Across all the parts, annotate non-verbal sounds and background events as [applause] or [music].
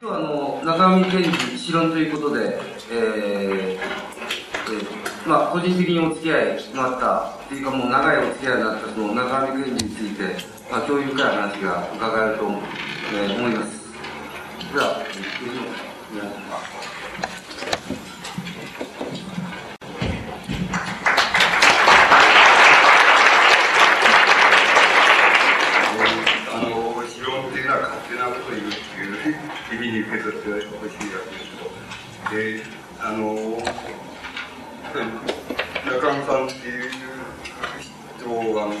今日はあの中上健治一論ということで、えーえー、まあ、個人的にお付き合いもあったというかもう長いお付き合いになったその中上健治について、まあ、興味深い話が伺えると思,、えー、思います。では、よろしくお願いします。に受け取ってほしいわけですけど、で、あの、中野さんっていう人を、あの、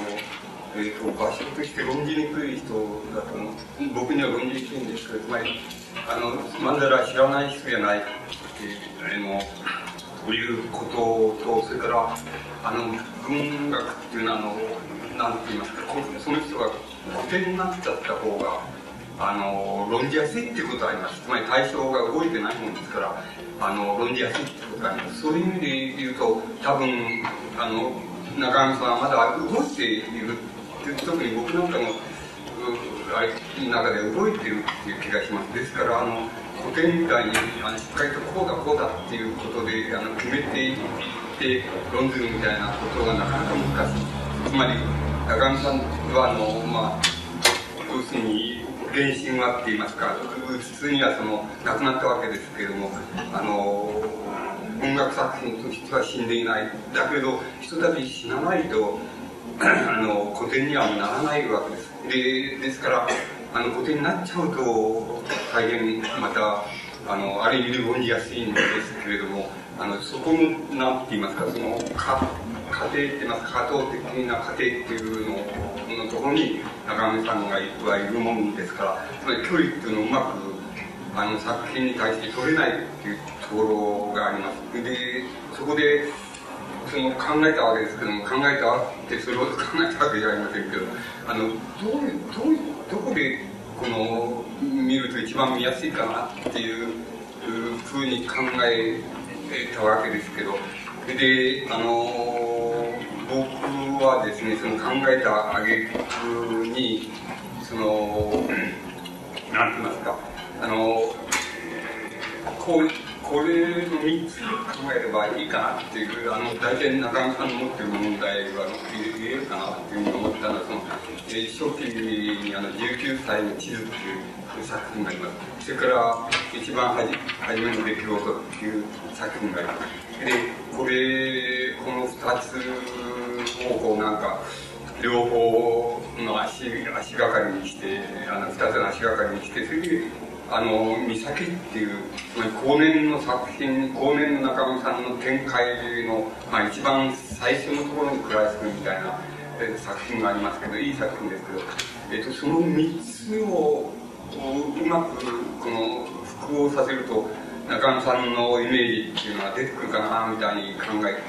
えーと、場所として論じにくい人だと僕には論じにくいんですけどつまりあのまんざら知らない人じゃないっていうのということとそれからあの文学っていうのはあのなんて言いますかその人が古典になっちゃった方があの論じやすいっていうことはあります。つまり対象が動いてないもんですからあの論じやすいっていうことがあります。そういう意味で言うと多分あの中上さんはまだ動いている特に僕なんかのあれ中で動いてるっていう気がします。ですからあの古典みたいにあのしっかりとこうだこうだっていうことであの決めていって論ずるみたいなことがなかなか難しい。つまり中上さんはあのまあ要するに原神はって言いますか普通にはその亡くなったわけですけれどもあの音楽作品としては死んでいない。だけどひとたび死なないと [clears throat] あの古典にはならないわけです。でですからあの古典になっちゃうと大変またあのある意味で論じやすいんですけれどもあのそこの何て言いますかそのか家庭って言いますか家庭的な家庭っていうののところに中上さんがいるもんですからつまり距離っていうのをうまくあの作品に対して取れないっていうところがあります。でそこでその考えたわけですけども考えたってそれほど考えたわけじゃありませんけどあのどういうどういうどこでこの見ると一番見やすいかなっていうふうに考えたわけですけど。であの僕はですねその考えた挙句にその何て言いますか。あのこうこれの3つ考えればいいかなっていうあの大体中野さんの持ってる問題は言えるかなっていうふうに思ったのはその、えー、初期にあの19歳の地図っていう作品がありますそれから一番はじ初めの出来事っていう作品があります。でこれこの2つをこうなんか両方の足足がかりにしてあの2つの足がかりにしてそれであの「岬」っていうつまり後年の作品後年の中野さんの展開の、まあ、一番最初のところに食らいつくみたいな、え作品がありますけどいい作品ですけど、えっと、その3つをうまくこの複合させると中野さんのイメージっていうのは出てくるかなみたいに考え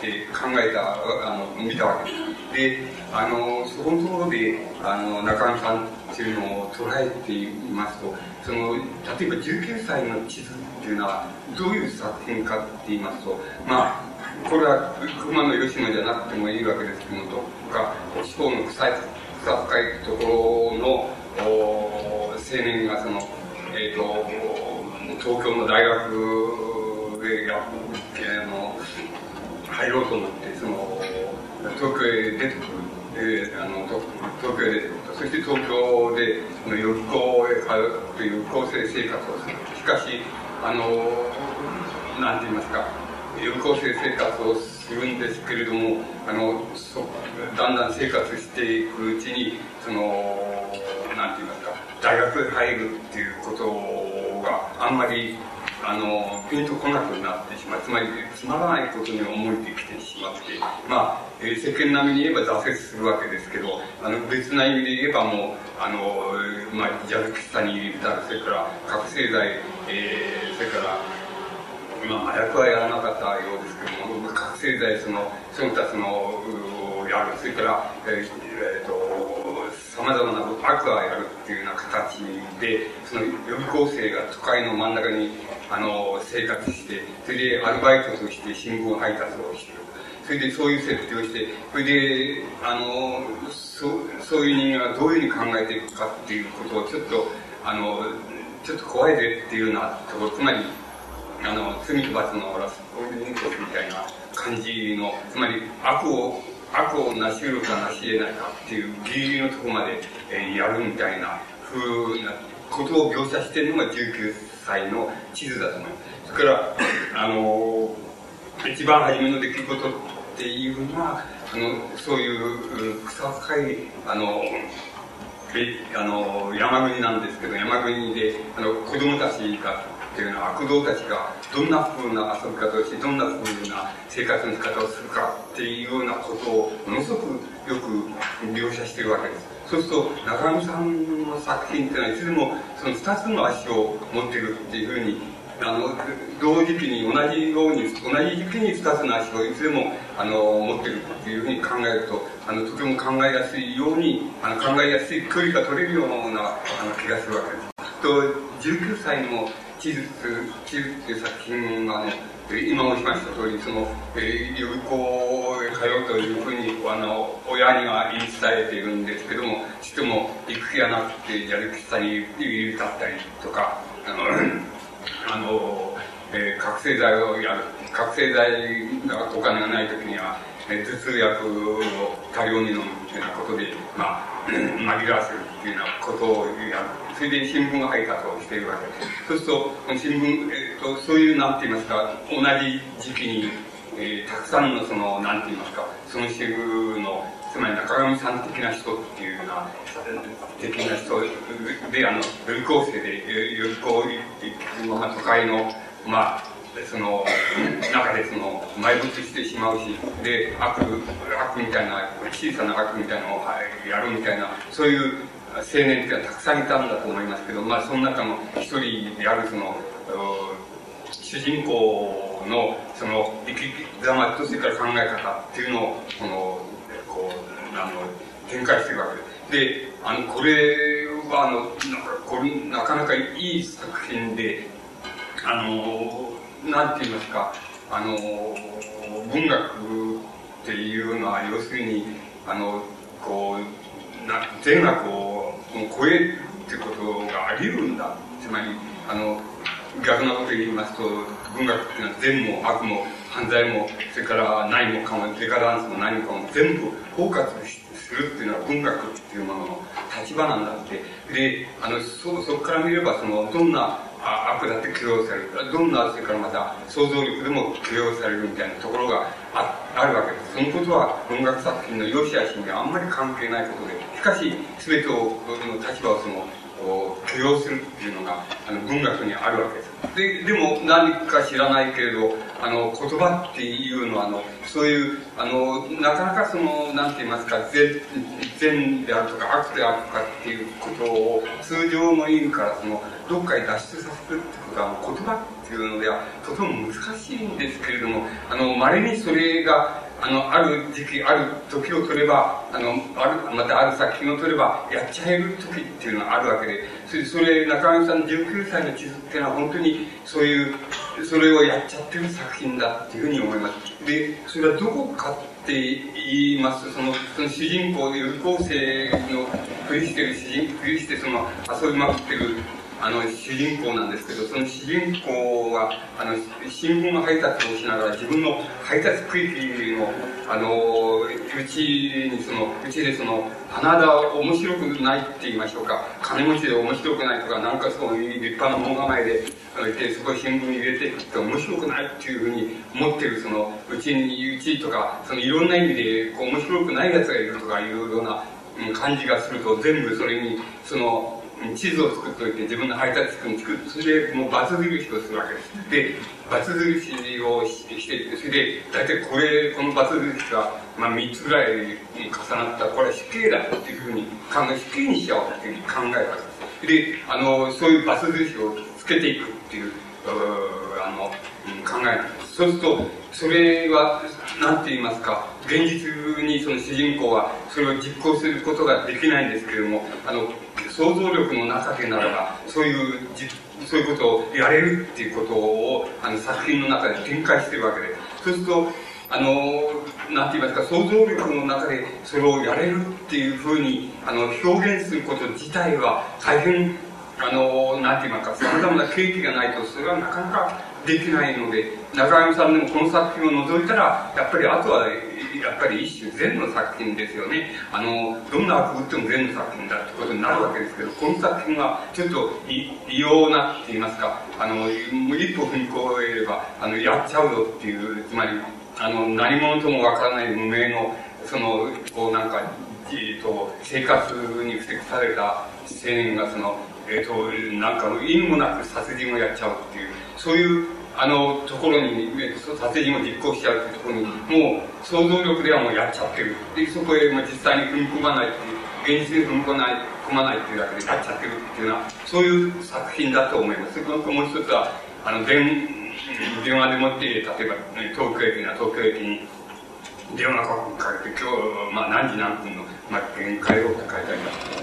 て考えたあの見たわけです。であのそこのところであの中野さんっていうのを捉えていますとその例えば19歳の地図っていうのはどういう作品かって言いますとまあこれは熊野義野じゃなくてもいいわけですけどもどっか地方の草草深いところの青年がその、えーと、東京の大学でや、えー、の入ろうと思ってその東京へ出てくる、えー、あの東京へ出てくるそして東京でその予備校へ通うという校生生活をする。しかしあのなんて言いますか。予備校生生活をするんですけれどもあのそだんだん生活していくうちにそのなんて言いますか。大学へ入るっていうことがあんまりあのピンとこなくなってしまう。つまりつまらないことに思えてきてしまってまあ、えー、世間並みに言えば挫折するわけですけどあの別な意味で言えばもうあの、まあ、ジャズ喫茶に入れたそれから覚醒剤、えー、それからまあ、麻薬はやらなかったようですけども覚醒剤そのその他そのやる。それから、えーえーとさまざまな悪をやるっていうような形でその予備校生が都会の真ん中にあの生活してそれでアルバイトとして新聞配達をしてる。それでそういう設定をしてそれであのそうそういう人間がどういうふうに考えていくかっていうことをちょっとあのちょっと怖いぜっていうようなところ、つまり、あの、罪と罰のラストリンクみたいな感じの、つまり悪を、悪を成し得るか成し得ないかっていうギリギリのところまで、えー、やるみたいな風なことを描写してるのが19歳の地図だと思います。それから、あの一番初めの出来事っていうのは、あの、そういう草深い、あの、あの山国なんですけど山国であの子供たちがっていうのは悪童たちがどんな風な遊び方をしてどんな風な生活の仕方をするかっていうようなことをものすごくよく描写してるわけです。そうすると中上さんの作品っていうのはいつでもその2つの足を持ってるっていうふうにあの同時期に同じように同じ時期に2つの足をいつでもあの持ってるっていうふうに考えるとあのとても考えやすいようにあの考えやすい距離が取れるようなあの気がするわけです。と19歳の地図地図っていう作品はね今おっしました通りその、えー、予備校へ通うというふうにあの親には言い伝えているんですけどもちっとも行く気がなくてやる気さに入れたったりとかあのあの、えー、覚醒剤をやる、覚醒剤がお金がない時には、えー、頭痛薬を多量に飲むというようなことで、まあ、[clears throat] 紛らわせるっていうようなことをやる。それで新聞配達をしているわけです。そうすると、新聞、えーと、そういう、なんて言いますか、同じ時期に、えー、たくさんのその、なんて言いますか、その支部のつまり中上さん的な人っていうような、的な人で、あの、予備校生で、予備校、まあ、都会の、まあ、その、中でその、埋没してしまうし、で、悪、悪みたいな、小さな悪みたいなのをやるみたいな、そういう青年っていうのはたくさんいたんだと思いますけど、まあ、その中の一人であるその、主人公の、その、生き様と、それから考え方っていうのを、この、こう、あの、展開していくわけです。で、あの、これは、あの、なか、これ、なかなかいい作品で、あの、なんて言いますか、あの、文学っていうのは、要するに、あの、こう、な善悪を超えるってことがあり得るんだ。つまり、あの、逆なこと言いますと、文学っていうのは善も悪も犯罪も、それから何もかも、デカダンスも何もかも全部包括してするっていうのは文学っていうものの立場なんだって。で、あの、そ、そこから見れば、その、どんな悪だって許容される。どんな、それからまた想像力でも許容されるみたいなところがああるわけです。そのことは文学作品の良し悪しにあんまり関係ないことで、しかし、全てを、の立場をその、許容するっていうのが、あの、文学にあるわけです。で、でも何か知らないけれど、あの、言葉っていうのは、あの、そういう、あの、なかなかその、何て言いますか、善、であるとか悪であるとかっていうことを通常の意味からその、どっかへ脱出させるっていうことは、言葉っていうのではとても難しいんですけれども、あの、稀にそれが、あの、ある時期、ある時を取れば、あの、ある、またある作品を取れば、やっちゃえる時っていうのがあるわけで、それ、それ、中上さん19歳の地図っていうのは本当にそういう、それをやっちゃってる作品だっていうふうに思います。で、それはどこかって言います、その、その主人公、予備校生のふりしてる主人、ふりしてその遊びまくってるあの、主人公なんですけど、その主人公は、あの、新聞配達をしながら自分の配達区域の、あの、うちにその、うちでその、花田面白くないって言いましょうか、金持ちで面白くないとか、なんかそういう立派な門構えで、いて、そこに新聞入れていくと面白くないっていうふうに思ってる、その、うちに、うちとか、そのいろんな意味で、こう、面白くない奴がいるとかいうような、感じがすると、全部それに、その、地図を作っておいて自分の配達地区に作る。それでもうバツ印をするわけです。で、バツ印をしていて、それで、大体これ、このバツ印が、まあ3つぐらい重なった、これは死刑だっていうふうに考え、死刑にしちゃおうっていうふうに考えるわけです。で、あの、そういうバツ印をつけていくっていう、うあの、考えなんです。そうすると、それは、なんて言いますか、現実にその主人公はそれを実行することができないんですけれども、あの、想像力の中でならば、そういう、そういうことをやれるっていうことを、あの、作品の中で展開してるわけで。そうすると、あの、なんて言いますか、想像力の中でそれをやれるっていうふうに、あの、表現すること自体は大変あの、なんて言いますか、様々な契機がないと、それはなかなかできないので、中山さんでもこの作品を除いたら、やっぱりあとは、やっぱり一種善の作品ですよね。あの、どんな悪打っても善の作品だってことになるわけですけど、この作品はちょっと異様なって言いますか、あの、もう一歩踏み越えれば、あの、やっちゃうぞっていう、つまり、あの、何者ともわからない無名の、その、こうなんか、えっと、生活にふてくされた青年がその、え、と、なんか意味もなく殺人をやっちゃうっていう、そういう、あの、ところに、ね殺人を実行しちゃうっていうところに、もう、想像力ではもうやっちゃってる。で、そこへ、まあ、実際に踏み込まないっていう、現実に踏み込まない、込まないっていうだけでやっちゃってるっていうような、そういう作品だと思います。もう一つは、あの、電、電話でもって、例えば、東京駅な東京駅に、電話かけて、今日、まあ、何時何分の、まあ、帰ろうって書いてあります。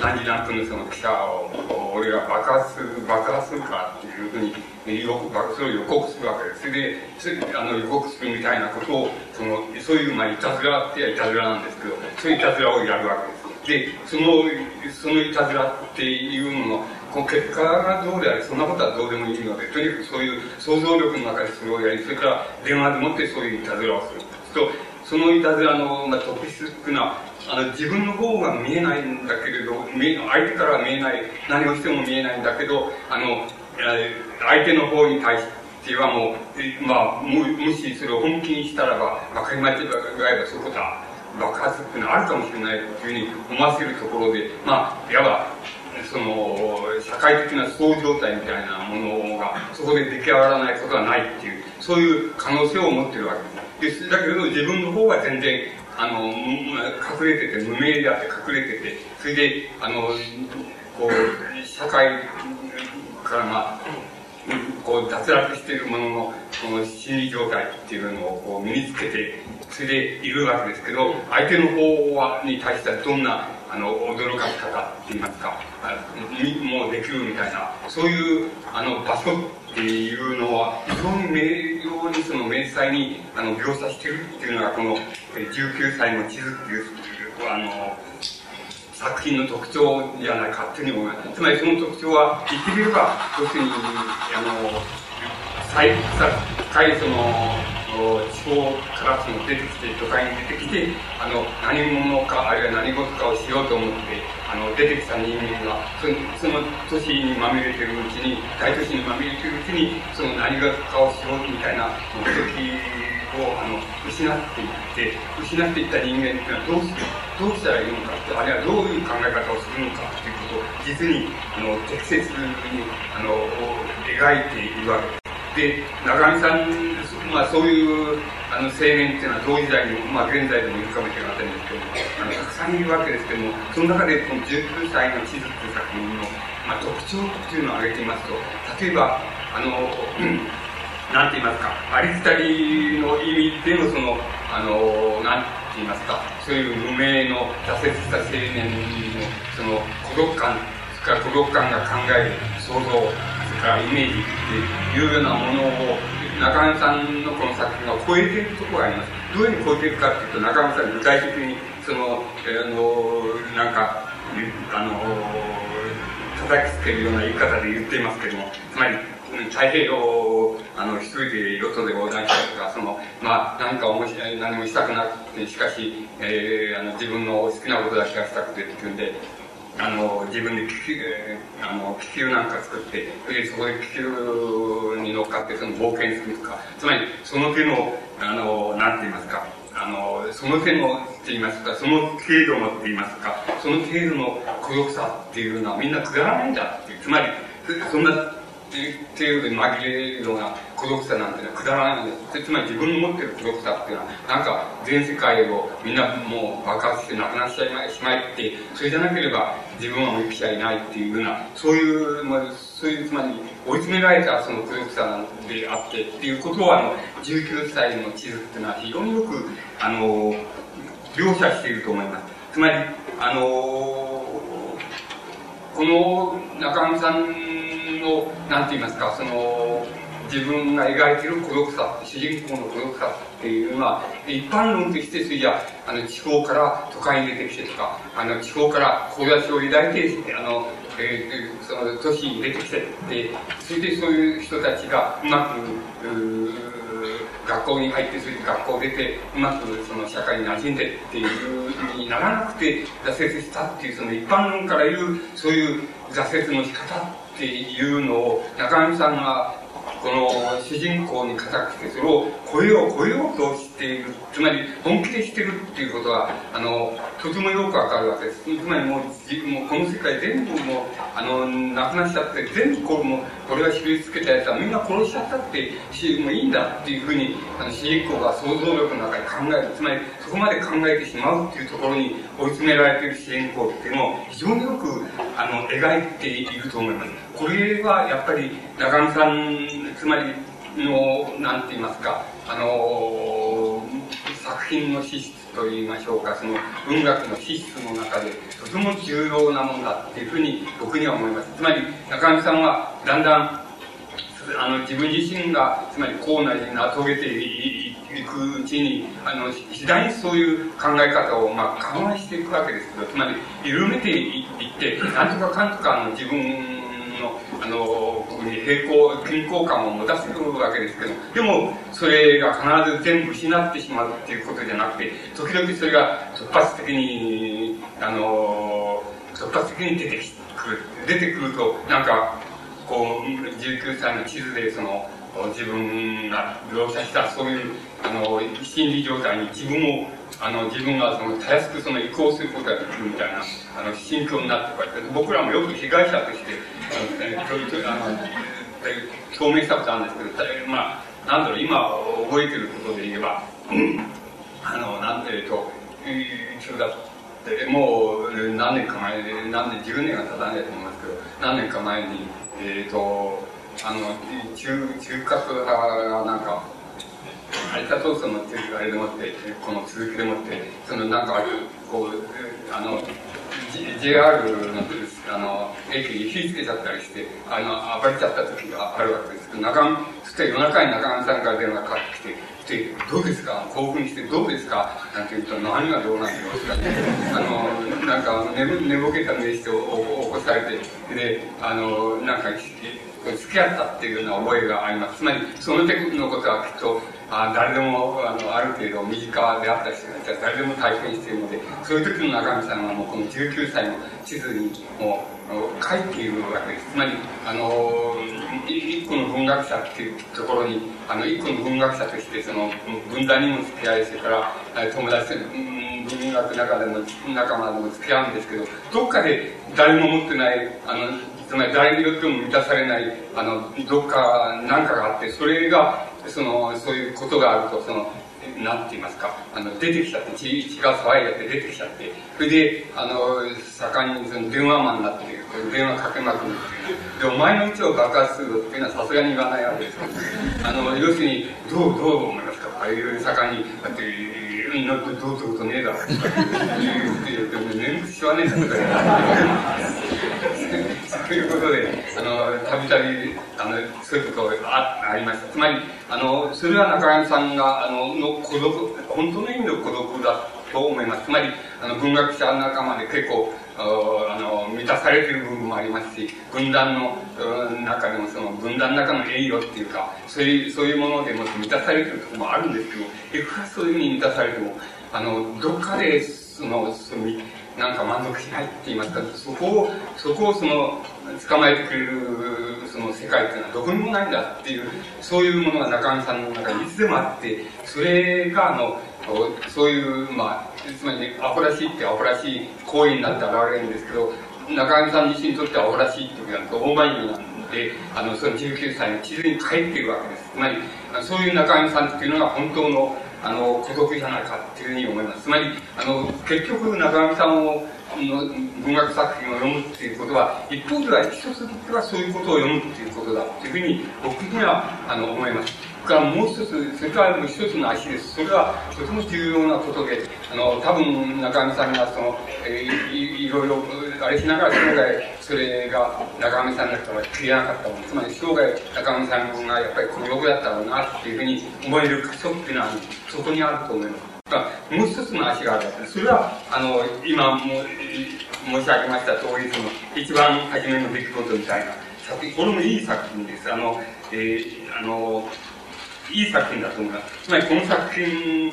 何何分のその記者を、俺が爆発する、爆発するかっていうふうに、予告、それを予告するわけです。それで、それあの予告するみたいなことを、その、そういう、まあ、いたずらっていたずらなんですけど、そういういたずらをやるわけです。で、その、そのいたずらっていうのの、この結果がどうであれ、そんなことはどうでもいいので、とにかくそういう想像力の中でそれをやり、それから電話でもってそういういたずらをする。と、そのいたずらの、まあ、特殊な、あの、自分の方が見えないんだけれど、見相手からは見えない、何をしても見えないんだけど、あの、相手の方に対してはもう、まあ、もしそれを本気にしたらば、分かりまってがえばそうことは爆発っていうのはあるかもしれないというふうに思わせるところで、まあ、いわば、その、社会的なそう状態みたいなものが、そこで出来上がらないことはないっていう、そういう可能性を持ってるわけです。です。だけど自分の方は全然、あの、隠れてて、無名であって隠れてて、それで、あの、こう、社会からまあ、こう脱落しているもののこの心理状態っていうのをこう身につけてそれでいるわけですけど相手の方はに対してはどんなあの驚かし方って言いますかもうできるみたいなそういうあの場所っていうのは非常に明瞭にその明細にあの描写してるっていうのがこの19歳の地図っていうあの作品の特徴じゃないかっていうに思います。つまりその特徴は言ってみれば、要するに、あの、最、高いその、地方からその出てきて、都会に出てきて、あの、何者か、あるいは何事かをしようと思って、あの、出てきた人間が、その、その都市にまみれてるうちに、大都市にまみれてるうちに、その何事かをしようみたいな目的を、あの、失っていって、失っていった人間っていうのはどうして、どうしたらいいのかって、あるいはどういう考え方をするのかっていうことを、実に、あの、適切に、あの、描いているわけです。で、中上さん、まあそういうあの青年っていうのは同時代にも、まあ現在でもいるかもしれませんですけど、あのたくさんいるわけですけども、その中でこの19歳の地図っていう作品の、まあ、特徴っていうのを挙げてみますと、例えば、あの、なんて言いますか、ありきたりの意味でのその、あの、なんて言いますか、そういう無名の挫折した青年のその孤独感、それから孤独感が考える想像、かイメージっていうようなものを中山さんのこの作品が超えているところがあります。どういうふうに超えているかっていうと、中山さん具体的に、その、えー、あの、なんか、あの、叩きつけるような言い方で言っていますけども、つまり、太平洋あの一人でよそで横断したとかそのまあ何か面白い何もしたくなくてしかし、えー、あの自分の好きなことだけがしたくてっていうんであの、自分で気球、あの、気球なんか作って、そこで気球に乗っかってその冒険するとか、つまりその手の、あの、なんて言いますか、あの、その手のって言いますか、その程度のって言いますか、その程度の孤独さっていうのはみんなくだらないんだっていう、つまり、そんなっていうで紛れるような孤独さなんてのはくだらないんです。つまり自分の持ってる孤独さっていうのは、なんか全世界をみんなもう爆発してなくなっちゃいましまいって、それじゃなければ自分はもう生きちゃいないっていうような、そういう、まあ、そういう、つまり追い詰められたその孤独さであってっていうことをあの、19歳の地図っていうのは非常によく、あの、描写していると思います。つまり、あの、この中上さんの、なんて言いますか、その、自分が描いてる孤独さ、主人公の孤独さっていうのは、一般論として、それじゃあの、地方から都会に出てきてとか、あの、地方から志を抱いて、あの、えー、その都市に出てきてでそれでそういう人たちがうまく学校に入ってそれで学校出てうまくその社会に馴染んでっていうにならなくて挫折したっていうその一般論から言うそういう挫折の仕方っていうのを中上さんがこの主人公に語ってそれを超えよう超えようとしてている。つまり本気でしてるっていうことはあのとてもよくわかるわけです。つまりもうもうこの世界全部もうあのなくなっちゃって全部これもこれが知りつけたやつはみんな殺しちゃったってしもういいんだっていうふうにあの主人公が想像力の中で考える。つまりそこまで考えてしまうっていうところに追い詰められている主人公っていうのを非常によくあの描いていると思います。これはやっぱり中野さんつまりの、なんて言いますか、あの作品の資質と言いましょうか、その文学の資質の中でとても重要なものだっていうふうに僕には思います。つまり中上さんはだんだんあの自分自身がつまり校内に名遂げていくうちにあの次第にそういう考え方を、まあ、緩和していくわけですけどつまり緩めていってなんとかかんとかの自分、あの、平行、健康感を持たせるわけですけど、でも、それが必ず全部失ってしまうっていうことじゃなくて、時々それが突発的に、あの、突発的に出てくる。出てくると、なんか、こう、19歳の地図で、その、自分が描写したそういう、あの、心理状態に自分をあの、自分がその、たやすくその移行することができるみたいな、あの、心境になってこうやって、僕らもよく被害者として、あの、えー、あの、表明したことあるんですけど、まあ、なんだろう、今覚えてることで言えば、あの、なんていうと、中だって、もう何年か前、何年、10年が経たないと思いますけど、何年か前に、えっ、ー、と、あの、中、中核派がなんか、有田闘争のっていうあれでもって、この続きでもって、そのなんか、こう、あの、JR のあの駅に火つけちゃったりして、あの、暴れちゃった時があるわけですけど、中そして夜中に中上さんから電話かかってきて、で、どうですか？興奮してどうですか？なんて言うと、何がどうなんですか。あの、なんか寝寝ぼけた目して起こされて、で、あの、なんか、付き合ったっていうような覚えがあります。つまり、その時のことはきっと、あ誰でもあのある程度身近であった人たちは誰でも体験しているので、そういう時の中身さんはもうこの19歳の地図にもう書いているわけです。つまり、あの、一個の文学者っていうところに、あの、一個の文学者として、その、分断にも付き合い、それから、友達と、文学の中でも、仲間でも付き合うんですけど、どっかで誰も持ってない、あの、つまり誰によっても満たされない、あの、どっか何かがあって、それが、その、そういうことがあると、その、なんて言いますか、あの、出てきちゃって、血血が騒いでって出てきちゃって、それで、あの、盛んにその電話マンになって、電話かけまくるっていう。で、お前のうちを爆発するっていうのはさすがに言わないわけですあの、要するに、どう、どう思いますか？ああいう盛んに、だって、みんなどうすることねえだろ。言って、でも眠くしはねえんだろ。[laughs] ということで、あの、たびたび、あの、そういうことがあありました。つまり、あの、それは中上さんが、あの、の孤独、本当の意味の孤独だと思います。つまり、あの、文学者の仲間で結構、あの、満たされている部分もありますし、分断の中でも、その分断の中の栄誉っていうか、そういう、そういうものでも満たされているところもあるんですけど、いくらそういうふうに満たされても、あの、どっかで、その、そのなんか満足しないって言いますか、そこを、そこをその、捕まえてくれる、その世界っていうのはどこにもないんだっていう、そういうものが中上さんの中にいつでもあって、それが、あの、そういう、まあ、つまり、ね、アホらしいってアホらしい行為になって現れるんですけど、中上さん自身にとってはアホらしいっていうのは大前になんで、あの、その19歳の地図に帰っているわけです。つまり、そういう中上さんっていうのが本当の、あの、孤独じゃないかっていうふうに思います。つまり、あの、結局中上さんを、の文学作品を読むっていうことは、一方では一つではそういうことを読むっていうことだっていうふうに僕にはあの思います。からもう一つ、それからもう一つの足です。それはとても重要なことで、あの、多分中上さんがその、えー、いいろいろ、あれしながら生涯、それが中上さんだったら消えなかったもの。つまり生涯中上さんがやっぱり孤独だったろうなっていうふうに思える箇所っていうのは、そこにあると思います。もう一つの足がある。それは、あの、今も、申し上げました通り、その、一番初めの出来事みたいな作品、これもいい作品です。あの、えー、あの、いい作品だと思います。つまりこの作品、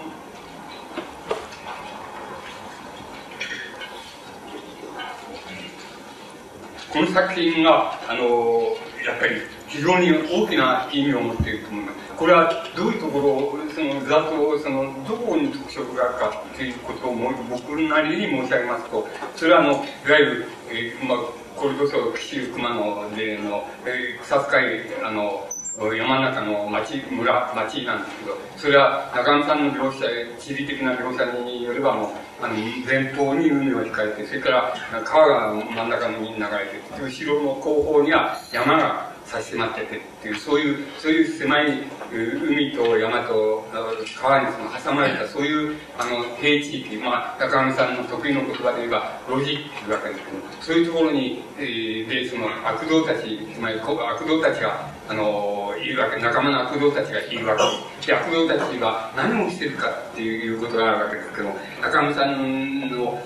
この作品が、あの、やっぱり非常に大きな意味を持っていると思います。これはどういうところ、そのざっと、その、どこに特色があるかということをも僕なりに申し上げますと、それはあの、いわゆる、えー、まあ、これこそ、岸熊野での、えー、草津海、あの、山の中の町、村、町なんですけど、それは中野さんの描写、地理的な描写によればもう、あの、前方に海を控えて、それから川が真ん中に流れて、後ろの後方には山が差し迫っててっていう、そういう、そういう狭い海と山と川にその挟まれた、そういう、あの、平地域、まあ、高上さんの得意の言葉で言えば、ロジックというわけですけど、そういうところに、えー、で、その悪道たち、つまり悪道たちが、あの、いるわけ、仲間の悪道たちがいるわけ。で、で悪道たちが何をしてるかっていうことがあるわけですけど、高上さんの、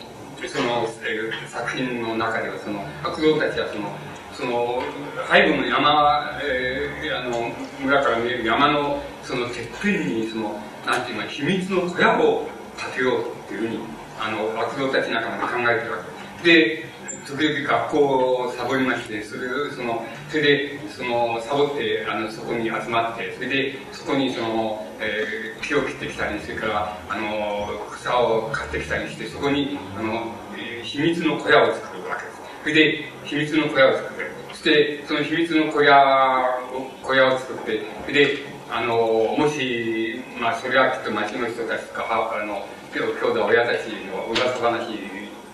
その、えー、作品の中では、その、悪道たちはその、その、背後の山、えー、あの、村から見える山の、その、てっぺんに、その、なんていうの、秘密の小屋を建てようっていうふうに、あの、悪道たち仲間で考えてるわけ。で、時々学校をサボりまして、それその、それで、その、サボって、あの、そこに集まって、それで、そこにその、えー、木を切ってきたり、それから、あの、草を買ってきたりして、そこに、あの、えー、秘密の小屋を作るわけです。それで、秘密の小屋を作る。そして、その秘密の小屋を、小屋を作って、それで、あの、もし、まあ、それはきっと町の人たちとか、あの、兄弟親たちの噂話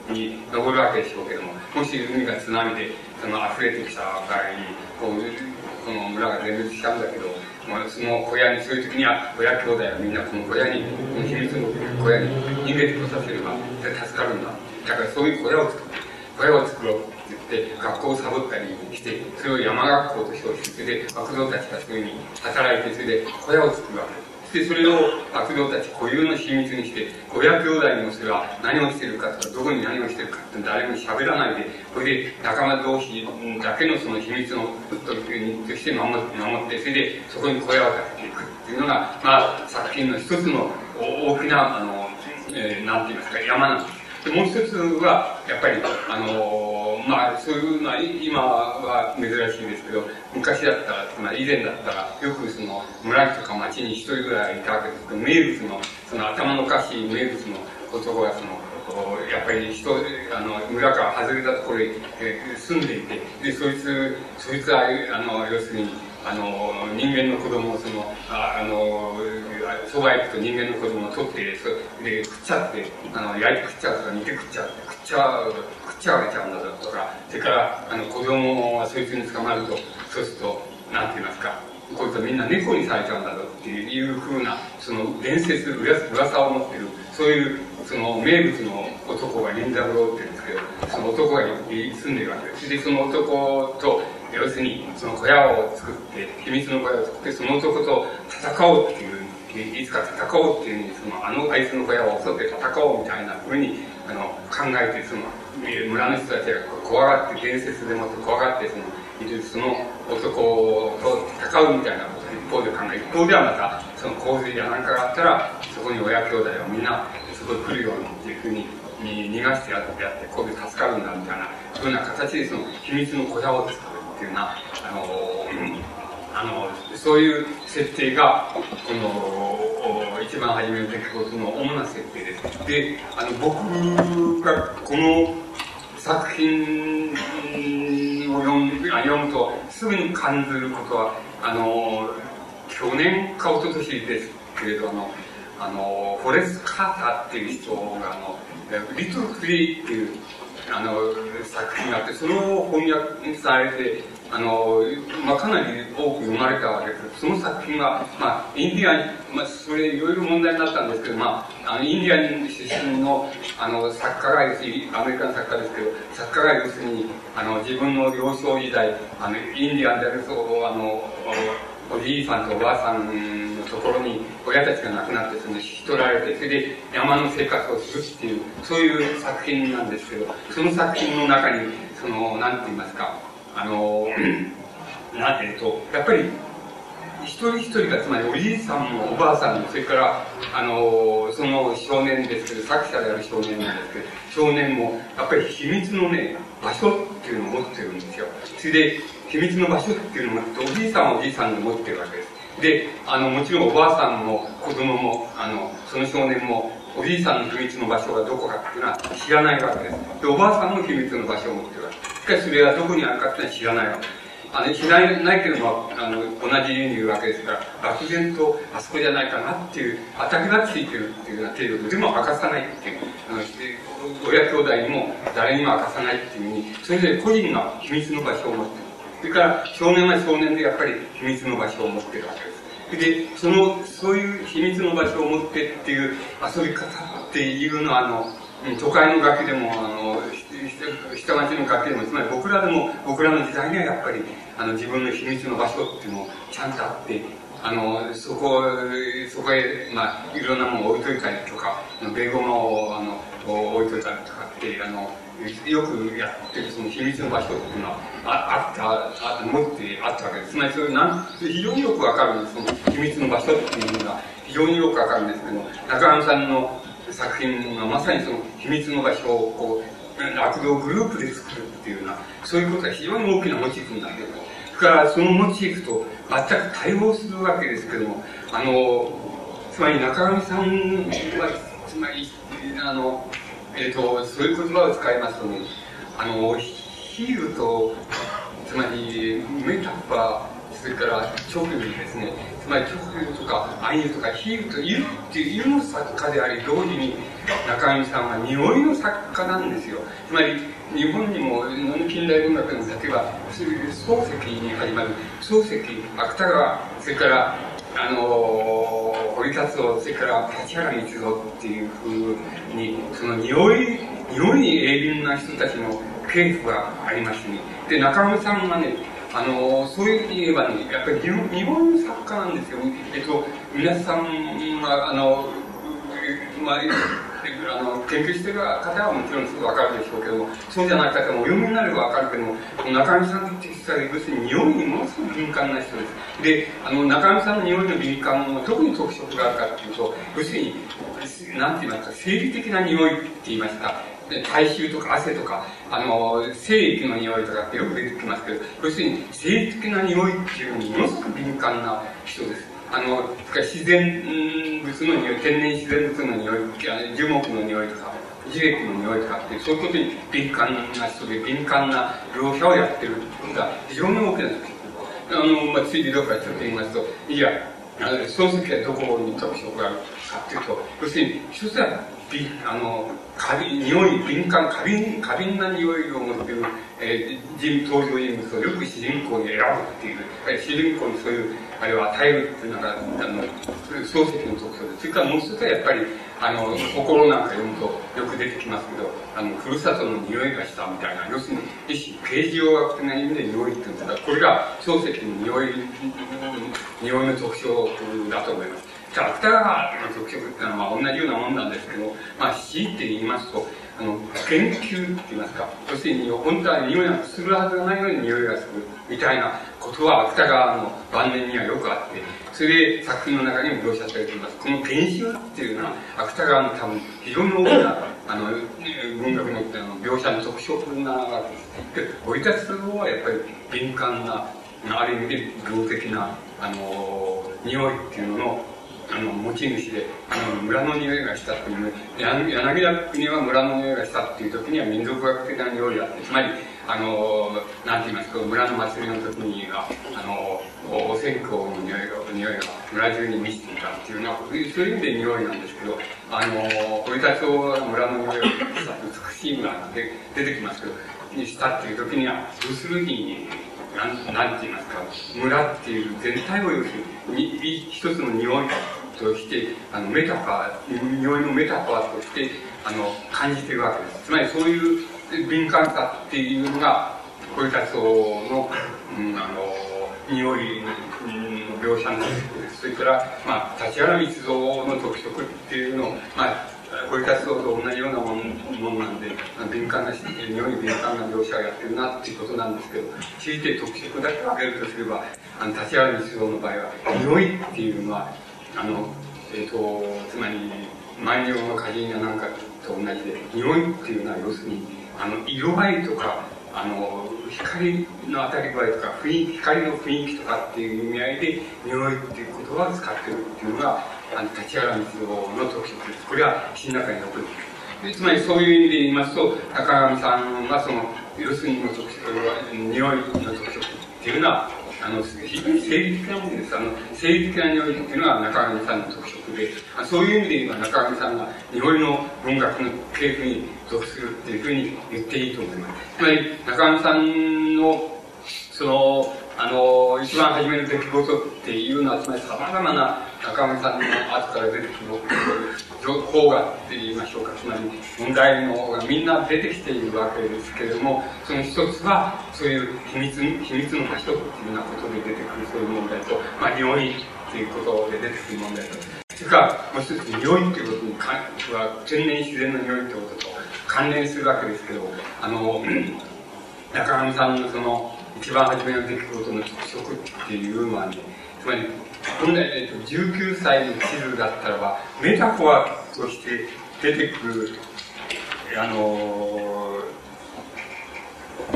に上るわけでしょうけども、もし海が津波で、その、溢れてきた場合に、こう、この村が全滅しちゃうんだけど、まあ、その小屋に、そういう時には、親兄弟はみんなこの小屋に、この秘密の小屋に逃げてこさせれば、助かるんだ。だからそういう小屋を作って、小屋を作ろうって言って、学校をサボったりして、それを山学校と称して、それで学童たちがそういうふうに働いて、それで小屋を作るわけです。で、それを学童たち固有の秘密にして、親兄弟にもそれは何をしてるかとか、どこに何をしてるかって誰も喋らないで、これで仲間同士だけのその秘密のとして守って、それでそこに小屋を建てていくっていうのが、まあ、作品の一つの大きな、あの、えー、なんて言いますか、山なんです。でもう一つは、やっぱり、あのー、まあ、そういうのは、今は珍しいですけど、昔だったら、まあ、以前だったら、よくその、村とか町に一人ぐらいいたわけですけど、名物の、その頭のおかしい名物の男が、その、やっぱり人、あの、村から外れたところに、え住んでいて、で、そいつ、そいつは、あの、要するに、あの、人間の子供をその、ああの、そばへ行くと人間の子供を取って、そで、食っちゃって、あの、焼いて食っちゃうとか、煮て食っちゃう、食っちゃう、食っちゃわれちゃうんだとか、それから、あの、子供はそいつに捕まると、そうすると、なんて言いますか、こいつはみんな猫にされちゃうんだぞっていうふうな、その伝説、噂を持ってる、そういう、その名物の男が林三郎って言うんですけど、その男が住んでるわけです。で、その男と、要するに、その小屋を作って、秘密の小屋を作って、その男と戦おうっていう、いつか戦おうっていうふうに、その、あのあいつの小屋を襲って戦おうみたいなふうに、あの、考えて、その、村の人たちが怖がって、伝説でもって怖がって、その、その男と戦うみたいなことを一方で考え、一方ではまた、その洪水やなんかがあったら、そこに親兄弟はみんな、そこに来るようにっていうふうに、逃がしてやって、こうで助かるんだみたいな、そういうような形でその秘密の小屋を作る。っていうな、あの、あの、そういう設定が、この、一番初めの出来事の主な設定です。で、あの、僕がこの作品を読む読むと、すぐに感じることは、あの、去年か一昨年ですけれど、あの、あの、フォレス・カーターっていう人が、あの、リトル・フリーっていうあの、作品があって、それを翻訳されて、あの、まあ、かなり多く生まれたわけです。その作品が、まあ、インディアン、まあ、それいろいろ問題になったんですけど、まあ、あの、インディアン出身の、あの、作家がですアメリカの作家ですけど、作家が要するに、あの、自分の幼少時代、あの、インディアンであると、あの、おじいさんとおばあさんのところに親たちが亡くなってその引き取られて、それで山の生活をするっていう、そういう作品なんですけど、その作品の中に、その、なんて言いますか、あの、なんていうと、やっぱり一人一人が、つまりおじいさんもおばあさんも、それから、あの、その少年ですけど、作者である少年なんですけど、少年も、やっぱり秘密のね、場所っていうのを持ってるんですよ。それで、秘密の場所っていうのを持って、おじいさんはおじいさんで持ってるわけです。で、あの、もちろんおばあさんも子供も、あの、その少年も、おじいさんの秘密の場所がどこかっていうのは知らないわけです。で、おばあさんも秘密の場所を持ってるわけです。しかしそれはどこにあるかっていうのは知らないわけです。あの、知らないけれども、あの、同じ家にいるわけですから、漠然とあそこじゃないかなっていう、当たりがついてるっていうような程度で、でも明かさないっていう、あの、親兄弟にも誰にも明かさないっていうふうに、それぞれ個人が秘密の場所を持ってる。それから少年は少年でやっぱり秘密の場所を持ってるわけです。で、その、そういう秘密の場所を持ってっていう遊び方っていうのは、あの、都会の学でも、あの、下町の学でも、つまり僕らでも、僕らの時代にはやっぱり、あの、自分の秘密の場所っていうのをちゃんとあって、あの、そこ、そこへ、まあ、いろんなものを置いといたりとか、ベーゴマを、あの、置いといたりとかって、あの、よくやってるその秘密の場所っていうのは。ああったあ持ってあったわけですつまりそれなん非常によくわかるんです。その秘密の場所っていうのが非常によくわかるんですけど中上さんの作品がまさにその秘密の場所をこう落語グループで作るっていうようなそういうことが非常に大きなモチーフになっているそれからそのモチーフと全く対応するわけですけどもあのつまり中上さんはつまりあのえっ、ー、と、そういう言葉を使いますとね、あの、比喩と、つまり、メタファー、それから直にですね、つまり直流とか暗喩とか比喩といるっていうの作家であり、同時に中上さんは匂いの作家なんですよ。つまり、日本にも近代文学の例えば漱石に始まる漱石芥川それからあの堀達夫それから立原光蔵っていうふうにその匂い匂いに鋭敏な人たちの系譜がありますね。で中村さんがねあのそういう意味で言えばねやっぱり日本の作家なんですよ。えっと皆さんはあのまああの研究してる方はもちろんすぐ分かるでしょうけどもそうじゃない方もお読みになれば分かるけども中上さんって実は要するに匂いにものすごく敏感な人ですであの中上さんの匂いの敏感の特に特色があるかっていうと要するになんて言いますか生理的な匂いって言いました体臭とか汗とか、あの、精液の匂いとかってよく出てきますけど、要するに生理的な匂いっていうのにものすごく敏感な人です。あの、自然物の匂い、天然自然物の匂い、樹木の匂いとか、樹液の匂いとかって、そういうことに敏感な人で、敏感な描写をやってることが非常に大きな。あの、まあ、ついでどこかちょっと言いますと、いや、漱石はどこに特徴があるかっていうと、要するに、一つは、あの、カビ、匂い、敏感、過敏、過敏な匂いを持っている、えー、人、登場人物をよく主人公に選ぶっていう、主人公にそういう、あれを与えるっていうのが、あの、漱石の特徴で、それからもう一つはやっぱり、あの、心なんか読むとよく出てきますけど、あの、ふるさとの匂いがしたみたいな、要するに、一種、刑事用学的な意味で匂いっていうんですが、これが漱石の匂い、匂いの特徴だと思います。じゃあ、芥川の特色っていうのは、まあ、同じようなもんなんですけど、まあ、強いて言いますと、あの、研究って言いますか、要するに、本当は匂いがするはずがないのに匂いがする、みたいなことは、芥川の晩年にはよくあって、それで作品の中にも描写されています。この研修っていうのは、芥川の多分、非常に大きな、あの、文学の描写の特色なわけです。で、追い立つはやっぱり敏感な、ある意味で病的な、あの、匂いっていうのの、あの、持ち主で、あの、村の匂いがしたっていう、柳田国は村の匂いがしたっていう時には民族学的な匂いだって、つまり、あの、なんて言いますか、村の祭りの時には、あの、お線香の匂いが、匂いが村中に満ちていたっていうのは、そういう意味で匂いなんですけど、あの、堀田町は村の匂いが美しい村で出てきますけど、にしたっていう時には、要するに、なん、なんて言いますか、村っていう全体を要するに、一つの匂いとして、あの、メタファー、匂いのメタファーとして、あの、感じているわけです。つまりそういう敏感さっていうのが、こういう活動の、うん、あの、匂いの描写なんです。けどそれから、まあ、立原密造の特色っていうのを、まあ、小池達夫と同じようなものなんで、まあ敏感な、匂い敏感な描写をやってるなっていうことなんですけど、強いて特色だけを挙げるとすれば、あの、立原密造の場合は、匂いっていうのは、あの、えっ、ー、と、つまり、万葉の歌人やなんかと同じで、匂いっていうのは要するに、あの、色合いとか、あの、光の当たり具合とか、雰囲気、光の雰囲気とかっていう意味合いで、匂いっていう言葉を使ってるっていうのが、あの、立原光郎の特色です。これは詩の中に残る。つまりそういう意味で言いますと、高上さんはその、要するにの特色、匂いの特色っていうのは、あの、非常に生理的なものです。あの、生理的な匂いっていうのは中上さんの特色で、そういう意味で言えば中上さんが匂いの音楽の系譜に属するっていうふうに言っていいと思います。つまり、中上さんの、その、あの、一番初めの出来事っていうのは、つまり様々な中上さんの後から出てくる方がって言いましょうか、つまり問題のがみんな出てきているわけですけれども、その一つは、そういう秘密、秘密の場所っていうようなことで出てくるそういう問題と、まあ、匂いっていうことで出てくる問題と、それから、もう一つ、匂いっていうことに関は、天然自然の匂いってことと関連するわけですけど、あの、中上さんのその、一番初めの出来事の特色っていうのはね、つまり、本来、えっと、19歳の地図だったらば、メタフォーとして出てくる、あの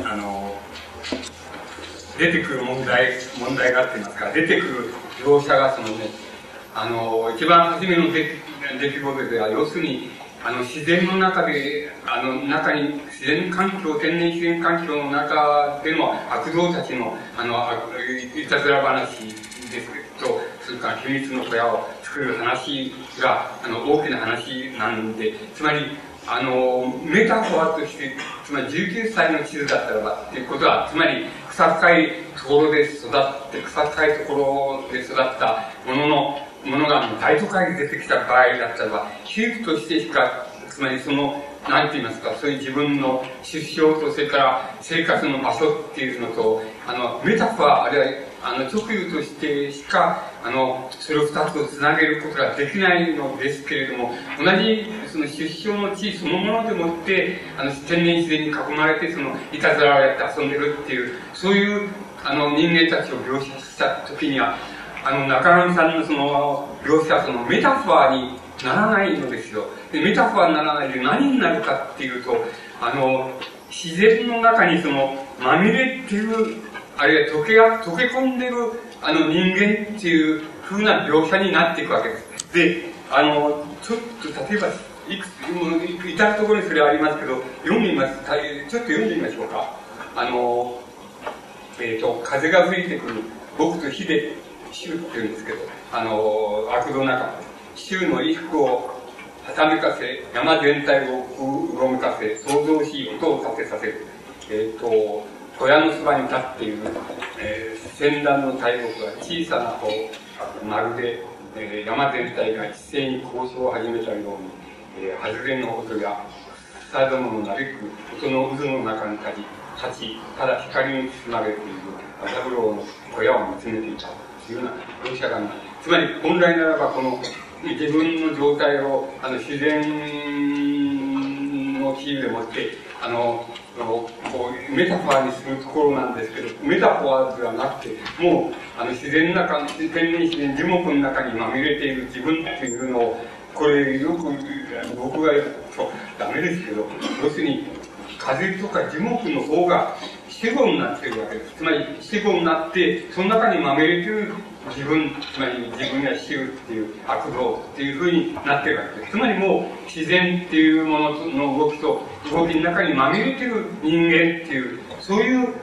あの出てくる問題、問題があってますか、出てくる描写がそのね、あの一番初めの出出来事では、要するに、あの、自然の中で、あの、中に、自然環境、天然自然環境の中での悪童たちの、あの、いたずら話ですと、それから秘密の小屋を作る話が、あの、大きな話なんで、つまり、あの、メタフォーとして、つまり19歳の地図だったらばっていうことは、つまり草深いところで育って、草深いところで育ったものの、ものが大都会に出てきた場合だったらば、皮膚としてしか、つまりその、なんて言いますか、そういう自分の出生と、それから生活の場所っていうのと、あの、メタファー、あるいは、あの、直輸としてしか、あの、それを二つをつなげることができないのですけれども、同じ、その出生の地そのものでもって、あの、天然自然に囲まれて、その、いたずらをやって遊んでるっていう、そういう、あの、人間たちを描写した時には、あの、中上さんのその、描写はそのメタファーにならないのですよ。で、メタファーにならないで何になるかっていうと、あの、自然の中にその、まみれっていう、あるいは溶けが、溶け込んでる、あの人間っていう風な描写になっていくわけです。で、あの、ちょっと例えば、いくつ、もう至るところにそれありますけど、読んでみます。ちょっと読んでみましょうか。あの、えっ、ー、と、風が吹いてくる、僕と火で州って言うんですけど、あの、悪道仲間です。州の衣服をはためかせ、山全体をうごめかせ、創造し音を立てさせる。えっ、ー、と、小屋のそばに立っている、えー、戦乱の大木が小さなこう、まるで、えー、山全体が一斉に交渉を始めたように、えー、外れの音や草どものなびく音の渦の中に立ち、立ち、ただ光に包まれている朝風呂の小屋を見つめていたと。いうような描写がない。つまり、本来ならば、この、自分の状態を、あの、自然の比喩でもって、あの、こう、メタファーにするところなんですけど、メタファーではなくて、もう、あの、自然の中、天然自然、樹木の中にまみれている自分っていうのを、これ、よく、僕が言うと、ダメですけど、要するに、風とか樹木の方が死語になってるわけです。つまり、死語になって、その中にまみれてる自分、つまり自分や死うっていう悪道っていうふうになってるわけです。つまりもう、自然っていうものの動きと、動きの中にまみれてる人間っていう、そういう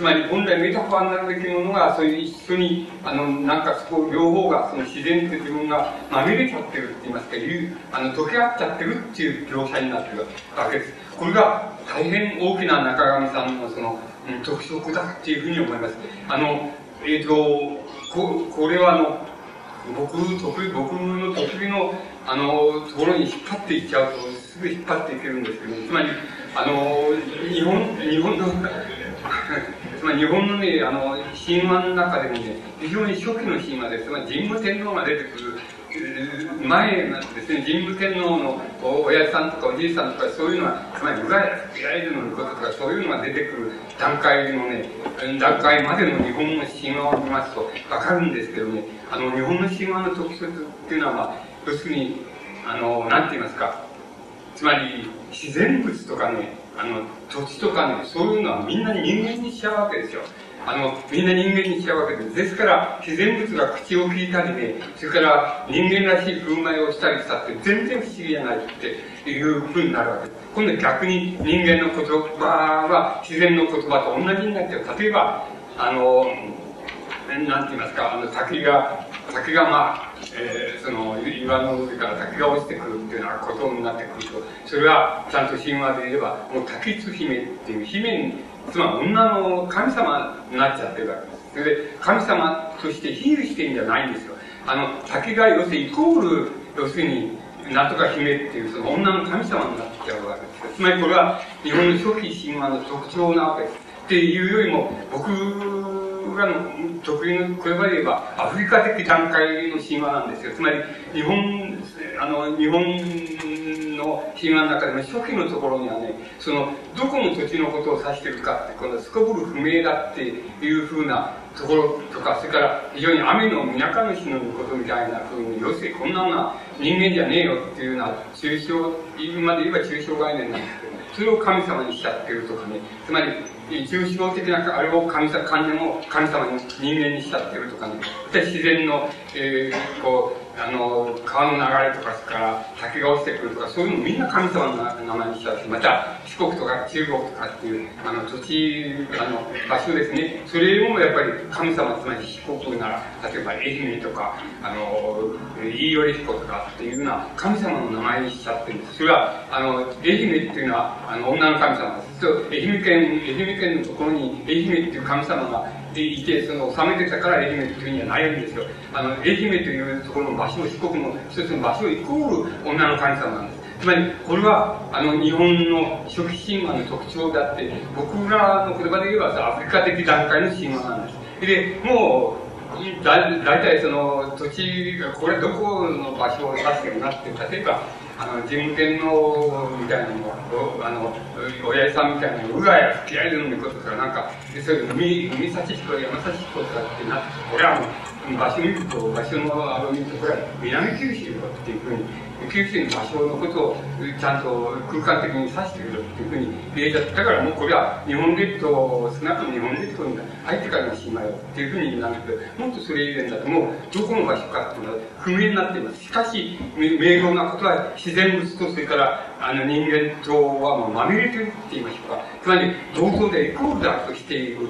つまり本来メタファーになるべきものが、そういう一緒に、あの、なんかそこ、両方が、その自然って自分がまみれちゃってるって言いますか、いうあの、溶け合っちゃってるっていう描写になってるわけです。これが大変大きな中上さんのその、特色だっていうふうに思います。あの、えっ、ー、と、こ、これはあの、僕、得意、僕の得意の、あの、ところに引っ張っていっちゃうと、すぐ引っ張っていけるんですけど、つまり、あの、日本、日本の [laughs] つまり日本のね、あの、神話の中でもね、非常に初期の神話です。つまり神武天皇が出てくる前なんですね、神武天皇の親父さんとかおじいさんとかそういうのは、つまり裏やるのこととかそういうのが出てくる段階のね、段階までの日本の神話を見ますとわかるんですけどね、あの、日本の神話の特色っていうのは、まあ、要するに、あの、なんて言いますか、つまり自然物とかね、あの、土地とかね、そういうのはみんな人間にしちゃうわけですよ。あの、みんな人間にしちゃうわけです。ですから、自然物が口を聞いたりね、それから人間らしい振る舞いをしたりしたって全然不思議じゃないっていうふうになるわけです。今度逆に人間の言葉は自然の言葉と同じになってる。例えば、あの、なんて言いますか、あの、滝が、滝がまあ、えー、その、岩の上から滝が落ちてくるっていうようなことになってくると、それは、ちゃんと神話で言えば、もう滝津姫っていう姫に、つまり女の神様になっちゃってるわけです。それで、神様として比喩してるんじゃないんですよ。あの、滝が要するにイコール、要するに、なんとか姫っていう、その女の神様になっちゃうわけです。つまりこれは、日本の初期神話の特徴なわけです。っていうよりも、僕がの得意の、これまで言えば、アフリカ的段階の神話なんですよ。つまり、日本、あの、日本の神話の中でも初期のところにはね、その、どこの土地のことを指してるかって、このすこぶる不明だっていうふうなところとか、それから非常に雨の皆か主のことみたいなふうに、要するにこんなのは人間じゃねえよっていうような抽象、今で言えば抽象概念なんですけど、それを神様にしちゃってるとかね、つまり、抽象的なあれを神様、神様に人間にしちゃってるとかね、自然の、えー、こう、あの、川の流れとかから滝が落ちてくるとか、そういうのみんな神様の名前にしちゃうし、また四国とか中国とかっていう、あの、土地、あの、場所ですね。それもやっぱり神様、つまり四国なら、例えば愛媛とか、あの、飯頼彦とかっていうような神様の名前にしちゃってるんです。それは、あの、愛媛っていうのは、あの、女の神様です。愛媛県、愛媛県のところに愛媛っていう神様がいて、その、治めてたから愛媛っていうふうにはないんですよ。あの、愛媛というところの場所、四国の一つの場所イコール女の神様なんです。つまり、これは、あの、日本の初期神話の特徴であって、僕らの言葉で言えば、アフリカ的段階の神話なんです。で、もう、だ、だいたいその土地が、これどこの場所を指してるなって、例えば、あの、事務天皇みたいなのを、あの、親父さんみたいなのを、うがや吹き合えるのこととか、なんか、そういう海、海幸彦、山幸彦とかってなって、これはもう、場所見ると、場所のあれを見ると、これは南九州だっていうふうに、九州の場所のことをちゃんと空間的に指してくるっていうふうに言えちゃったからもうこれは日本列島、少なくとも日本列島に入ってからの島よっていうふうになるけど、もっとそれ以前だともうどこの場所かっていうのは不明になっています。しかし、明瞭なことは自然物とそれからあの人間とはもうまみれてるって言いましょうか。つまり同等でイコールだとしている。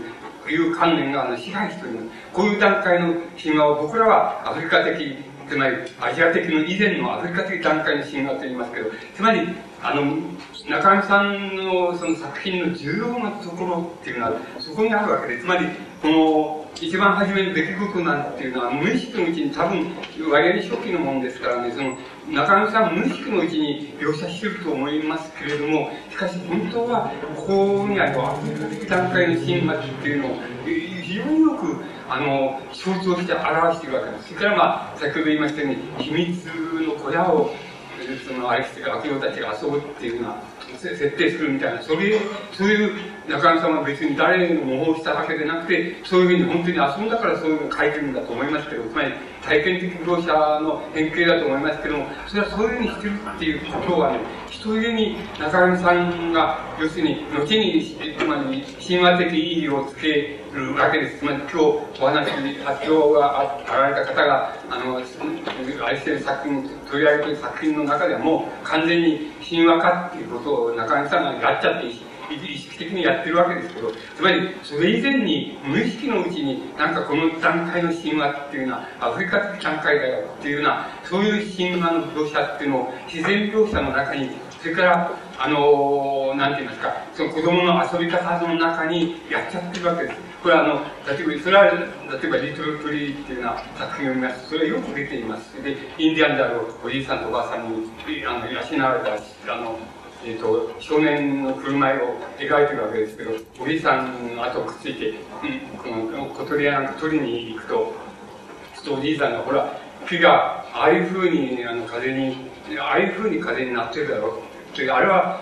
という観念があの支配しております。こういう段階の神話を僕らはアフリカ的つまりアジア的の以前のアフリカ的段階の神話と言いますけど、つまり、あの、中上さんのその作品の重要なところっていうのは、そこにあるわけで、つまり、この、一番初めの出来事なんていうのは、無意識のうちに多分、割合に初期のものですからね、その、中上さん無意識のうちに描写してると思いますけれども、しかし本当は、ここにあるアフリカ的段階の神話っていうのを、非常によく、あの、象徴して表しているわけです。それからまあ、先ほど言いましたように、秘密の小屋を、その、あいつ悪霊たちが遊ぶっていうような、設定するみたいな、それ、そういう中野さんは別に誰にも模倣したわけでなくて、そういうふうに本当に遊んだからそういうのを書いてるんだと思いますけど、つまり体験的描写の変形だと思いますけども、それはそういうふうにしてるっていうことはね、ひとえに中上さんが、要するに、後に、つまり、神話的意義をつけるわけです。つまり、今日お話に、発表があられた方が、あの、愛してる作品、取り上げてる作品の中でも完全に神話化っていうことを中上さんがやっちゃっていいし、意識的にやってるわけですけど、つまり、それ以前に、無意識のうちに、なんかこの段階の神話っていうのは、アフリカ的段階だよっていうような、そういう神話の描写っていうのを、自然描写の中にそれから、あのー、なんて言いますか、その子供の遊び方の中にやっちゃってるわけです。これはあの、例えば、それは、例えば、リトルプリーっていうような作品を見ますそれはよく出ています。で、インディアンであるおじいさんとおばあさんに、あの、養われた、あの、えっ、ー、と、少年の振る舞いを描いてるわけですけど、おじいさんの後くっついて、うん、この小鳥やなんか取りに行くと、ちょっとおじいさんが、ほら、木がああいう風に、あの、風に、ああいう風に風になってるだろう。で、あれは、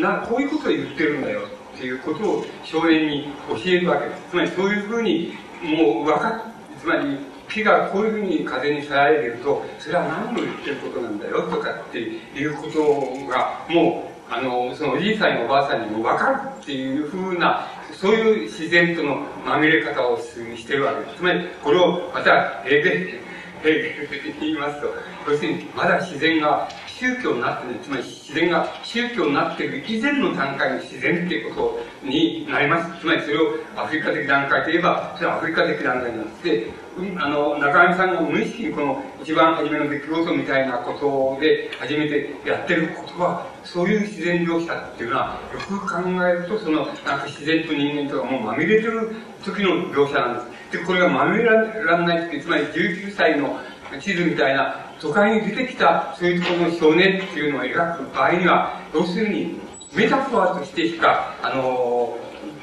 な、こういうことを言ってるんだよ。っていうことを少年に教えるわけです。つまりそういう風に、もう分かっ、つまり、木がこういうふうに風にさられていると、それは何を言ってることなんだよとかっていうことが、もう、あの、そのおじいさんやおばあさんにも分かるっていうふうな、そういう自然とのまみれ方をしてるわけです。つまり、これをまた、えで、えで言いますと、要するに、まだ自然が宗教になってる、つまり自然が宗教になっている以前の段階の自然っていうことになります。つまりそれをアフリカ的段階といえば、それはアフリカ的段階になって、うん、あの、中上さんが無意識にこの一番初めの出来事みたいなことで初めてやってることは、そういう自然描写っていうのは、よく考えると、その、なんか自然と人間とかもうまみれてる時の描写なんです。で、これがまみれらんないって、つまり19歳の地図みたいな都会に出てきたそういうところの少年っていうのを描く場合には、要するにメタファーとしてしか、あの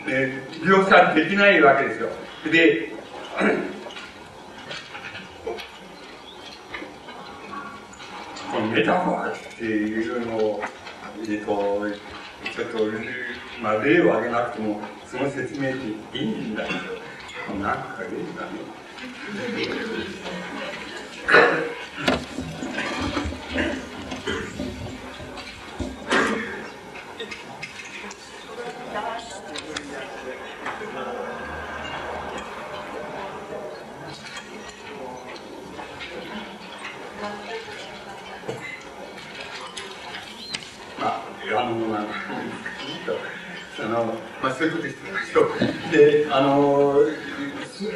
えー、描写できないわけですよ。で、このメタファーっていうのを、えっ、ー、と、ちょっと、まあ、例を挙げなくても、その説明っていいんだけど、なんか例がね。あの、まあ、そういうことですで、あの、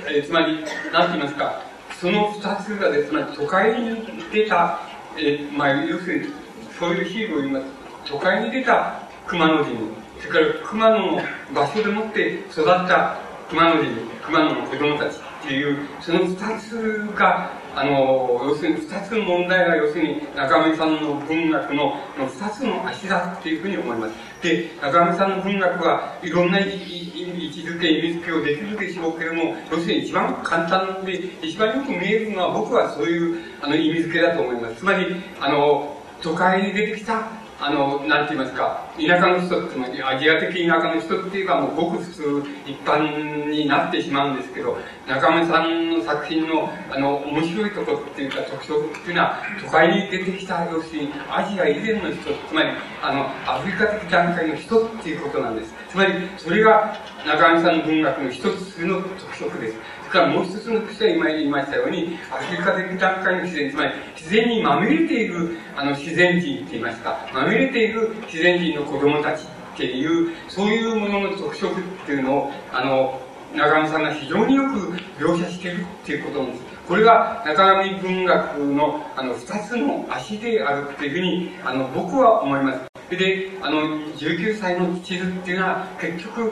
えつまり、なんて言いますか、その二つがです、ね都会に出た、えまあ、要するに、そういうヒーローを言います。都会に出た熊野人、それから熊野の場所でもって育った熊野人、熊野の子供たちっていう、その二つが、あの、要するに二つの問題が、要するに中上さんの文学のの二つの足だっていうふうに思います。で、中上さんの文学はいろんな位置づけ、意味づけをできるでしょうけれども、要するに一番簡単で、一番よく見えるのは僕はそういうあの意味づけだと思います。つまり、あの、都会に出てきたあの、なんて言いますか、田舎の人、つまりアジア的田舎の人っていうかもうごく普通、一般になってしまうんですけど、中村さんの作品の、あの、面白いところっていうか特徴っていうのは、都会に出てきた、要するにアジア以前の人、つまり、あの、アフリカ的段階の人っていうことなんです。つまり、それが中村さんの文学の一つの特色です。からもう一つの口は今言いましたように、アフリカ的段階の自然、つまり自然にまみれているあの自然人って言いますか、まみれている自然人の子供たちっていう、そういうものの特色っていうのを、あの、中上さんが非常によく描写しているっていうことなんです。これが中上文学のあの二つの足であるっていうふうにあの僕は思います。で、あの、19歳の地図っていうのは、結局、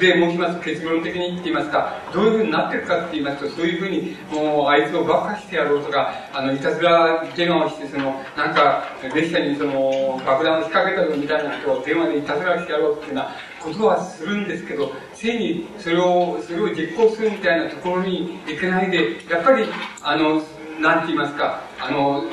で申します結論的にっていますか、どういうふうになってるかって言いますと、そういうふうに、もう、あいつを爆破してやろうとか、あの、いたずら電話をして、その、なんか、列車にその、爆弾を仕掛けたぞみたいな人を電話でいたずらしてやろうっていうようなことはするんですけど、ついにそれを、それを実行するみたいなところに行けないで、やっぱり、あの、なんて言いますか、あの、もう、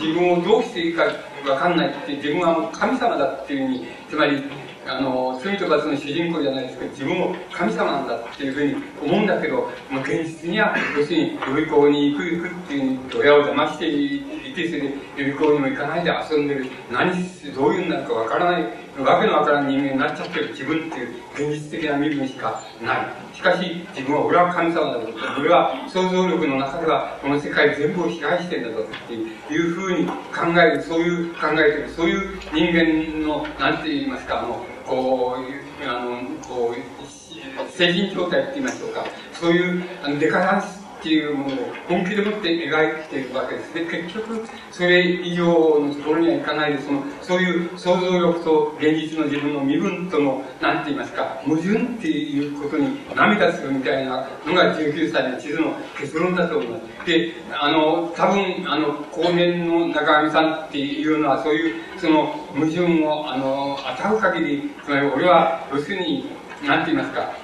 自分をどうしていいかわかんないって自分はもう神様だっていうふうにつまりあの罪と罰の主人公じゃないですけど自分も神様なんだっていうふうに思うんだけど、まあ、現実には要するに予備校に行く行くっていうふうに親を騙していてそれで予備校にも行かないで遊んでる何どういうんだかわからないわけのわからない人間になっちゃってる自分っていう現実的な身分しかない。しかし自分は俺は神様だぞ俺は想像力の中ではこの世界全部を支配してんだぞっていうふうに考えるそういう考えてるそういう人間のなんて言いますかあのこうあのこう精神状態って言いましょうか。そういうあのデカダンスっていうものを本気でもって描いているわけです。で、結局、それ以上のところにはいかないで、その、そういう想像力と現実の自分の身分との、なんて言いますか、矛盾っていうことに涙するみたいなのが19歳の地図の結論だと思います。で、あの、多分、あの、後年の中上さんっていうのは、そういう、その、矛盾を、あの、当たる限り、つまり俺は、要するに、なんて言いますか、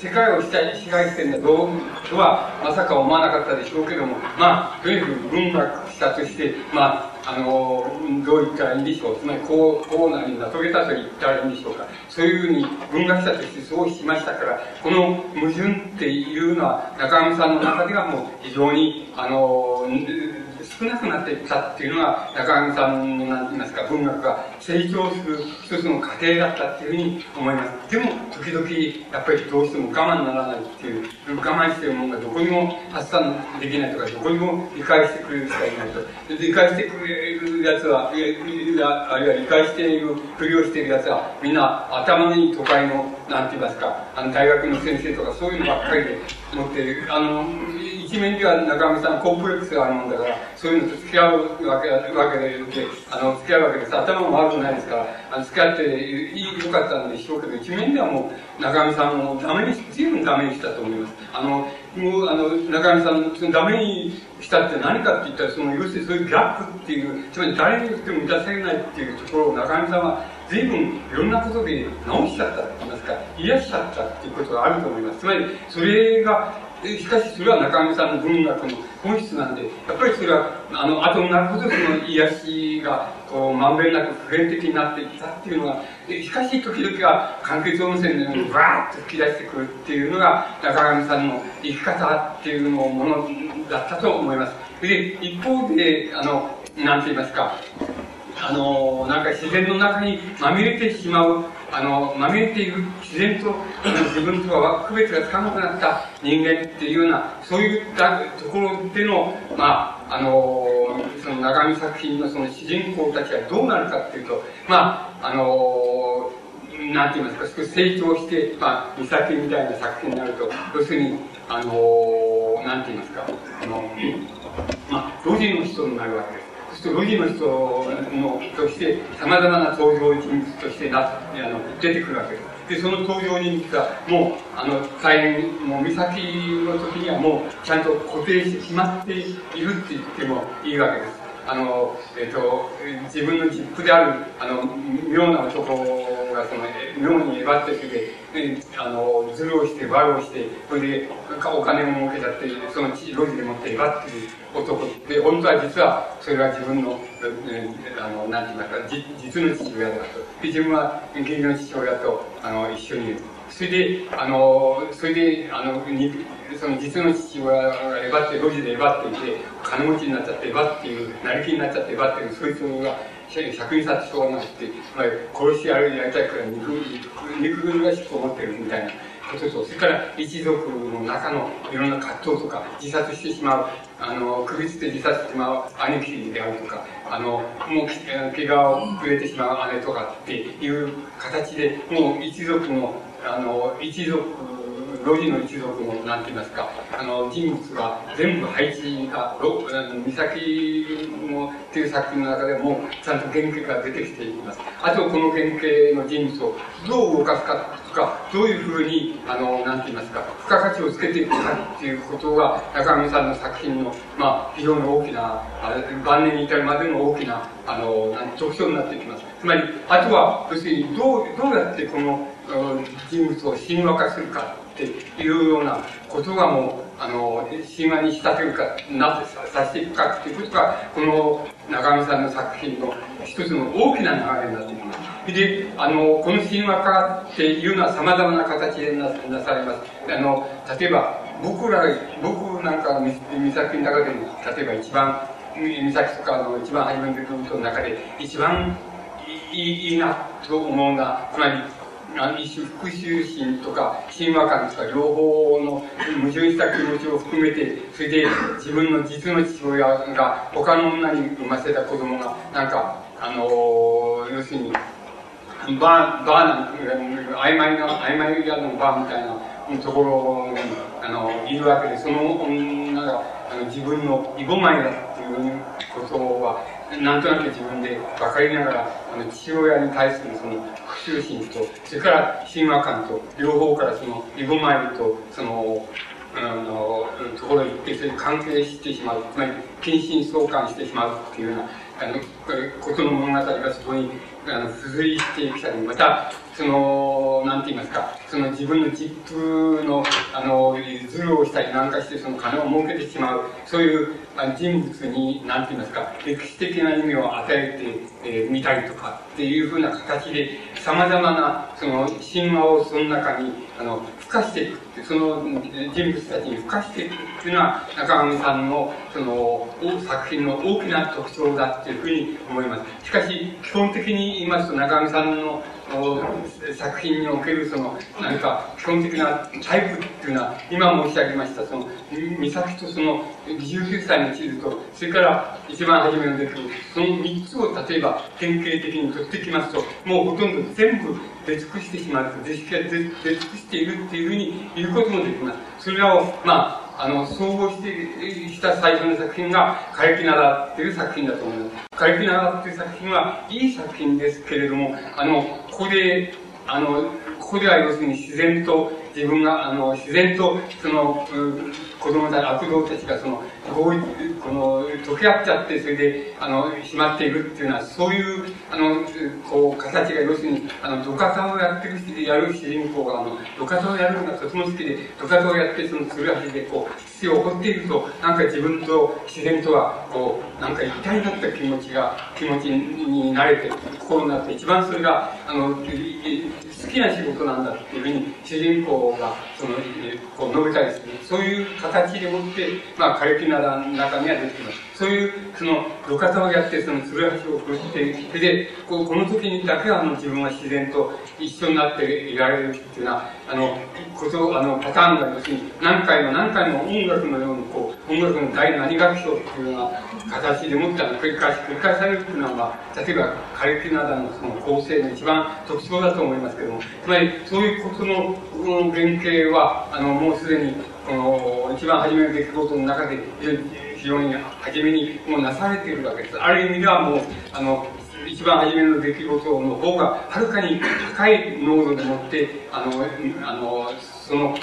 世界を支配してるんだどうとは、まさか思わなかったでしょうけども、まあ、とにかく文学者として、まあ、あの、どう言ったらいいんでしょう。つまり、こう、こうなりな、遂げたと言ったらいいんでしょうか。そういうふうに文学者としてそうしましたから、この矛盾っていうのは、中上さんの中ではもう非常に、あの、少なくなっていったっていうのが、中上さんの、なんて言いますか、文学が成長する一つの過程だったっていうふうに思います。でも、時々、やっぱりどうしても我慢ならないっていう、我慢してるものがどこにも発散できないとか、どこにも理解してくれる人がいないと。理解してくれるやつは、あるいは理解しているふりをしているやつは、みんな頭のいい都会の、なんて言いますか、あの、大学の先生とかそういうのばっかりで持ってる。あの、一面では中上さんコンプレックスがあるもんだから、そういうのと付き合うわけわけで、あの、付き合うわけです。頭も悪くないですから、あの付き合ってよかったんでしょうけど、一面ではもう中上さんをダメにし、随分ダメにしたと思います。あの、もう、あの、中上さん、そのダメにしたって何かって言ったら、その、要するにそういうギャップっていう、つまり誰に言っても満たせないっていうところを中上さんは、随分いろんなことで直しちゃったって言いますか、癒しちゃったっていうことがあると思います。つまり、それが、しかしそれは中上さんの文学の本質なんで、やっぱりそれは、あの、後になるほどその癒しが、こう、まんべんなく普遍的になっていったっていうのが、しかし時々は関係温泉のようにバーッと吹き出してくるっていうのが、中上さんの生き方っていうのものだったと思います。で、一方で、あの、なんて言いますか、あの、なんか自然の中にまみれてしまうあの、まみれている自然と自分とは区別がつかなくなった人間っていうような、そういったところでの、まあ、あの、その長見作品のその主人公たちはどうなるかっていうと、まあ、あの、なんて言いますか、少し成長して、まあ、美咲みたいな作品になると、要するに、あの、なんて言いますか、あの、まあ、老人の人になるわけです。そしてロの人のとして様々な登場人物としてなあの出てくるわけです。で、その登場人物が、もう、あの、大変、もう、岬の時にはもう、ちゃんと固定して決まっているって言ってもいいわけです。あの、えっ、ー、と、自分の実父である、あの、妙な男が、その、妙にえばってきて、あの、ズルをして、悪をして、それで、お金を儲けちゃって、その路地でもってえばって男で、本当は実は、それは自分の、えー、あの、なんて言いますか、実の父親だと。で、自分は、現実の父親と、あの、一緒にいる。それで、あの、それで、あの、その実の父親がえばって、路地でえばっていて、金持ちになっちゃってえばっていう、成りきりになっちゃってえばっていう、そいつが、百人殺傷がなくて、まあ、殺しやるやりたいから肉、肉ぐるがしく思ってるみたいなことと、それから一族の中のいろんな葛藤とか、自殺してしまう、あの、首つって自殺してしまう兄貴であるとか、あの、もう、怪我をくれてしまう姉とかっていう形で、もう一族の、あの、一族ロジの一族の、なんて言いますか、あの、人物が全部配置が、ロ岬のっていう作品の中でも、ちゃんと原型が出てきています。あと、この原型の人物をどう動かすかか、どういうふうに、あの、なんて言いますか、付加価値をつけていくかっていうことが、中上さんの作品の、まあ、非常に大きな、晩年に至るまでの大きな、あの、特徴になってきます。つまり、あとは、要するに、どう、どうやってこの、人物を神話化するかっていうようなことがもう、あの、神話に仕立てるか、なってさせていくかっていうことが、この中上さんの作品の一つの大きな流れになっています。で、あの、この神話化っていうのは様々な形でななされます。あの、例えば、僕ら、僕なんかの作品の中でも、例えば一番、岬とかの一番初めの部分の中で、一番いいいいなと思うのは、つまり、復讐心とか神話感とか両方の矛盾した気持ちを含めて、それで自分の実の父親が他の女に産ませた子供が、なんか、あの、要するに、バー、バーなん曖昧な、曖昧なのバーみたいなところに、あの、いるわけで、その女が、あの、自分のイボマイだっていうことは、なんとなく自分で分かりながら、あの、父親に対するその、復讐心と、それから神話感と、両方からその、イボマイと、その、あの、ところに行って、それに関係してしまう。つまり、近親相関してしまうっていうような、あの、ことの物語がそこに、あの、付随していくために、また、その、なんて言いますか、その自分の実風の、あの、ズルをしたりなんかして、その金を儲けてしまう、そういう人物に、なんて言いますか、歴史的な意味を与えて、えー、たりとかっていうふうな形で、様々な、その、神話をその中に、あの、付加していく、その人物たちに付加していくっていうのは、中上さんの、その、作品の大きな特徴だっていうふうに思います。しかし、基本的に言いますと、中上さんの作品におけるその、何か基本的なタイプっていうのは、今申し上げました、その、美咲とその、19歳の地図と、それから一番初めの出来その3つを例えば典型的に取ってきますと、もうほとんど全部出尽くしてしまう、出尽くしているっていうふうに言うこともできます。それらを、まあ、あの、総合して、した最初の作品が、カレキナダっていう作品だと思います。カレキナダっていう作品は、いい作品ですけれども、あの、ここで、あの、ここでは要するに自然と、自分が、あの、自然と、その、子供たち、悪童たちがその、こうこの、溶け合っちゃって、それで、あの、しまっているっていうのは、そういう、あの、こう、形が要するに、あの、土方をやってる、やる主人公が、あの、土方をやるのがとても好きで、土方をやって、その、つるはしで、こう、土を掘っていると、なんか自分と自然とは、こう、なんか一体になった気持ちが、気持ちになれて、心になって、一番それが、あの、好きな仕事なんだっていうふうに、主人公が、その、こう、述べたりする。そういう形でもって、まあ、カレキナダの中には出てきます。そういう、その、路肩をやって、その、つるはしを振って、それで、こう、この時にだけは、あの、自分は自然と一緒になっていられるっていうのは、あの、こと、あの、パターンが要するに、何回も何回も音楽のように、こう、音楽の第何楽章っていうような形でもって繰り返し、繰り返されるっていうのは、例えば、カレキナダのその構成の一番特徴だと思いますけども、つまり、そういうことの、連携は、あの、もうすでに、この、一番初めの出来事の中で、非常に初めにもうなされているわけです。ある意味ではもう、あの、一番初めの出来事の方が、はるかに高い濃度でもって、あの、あの、その、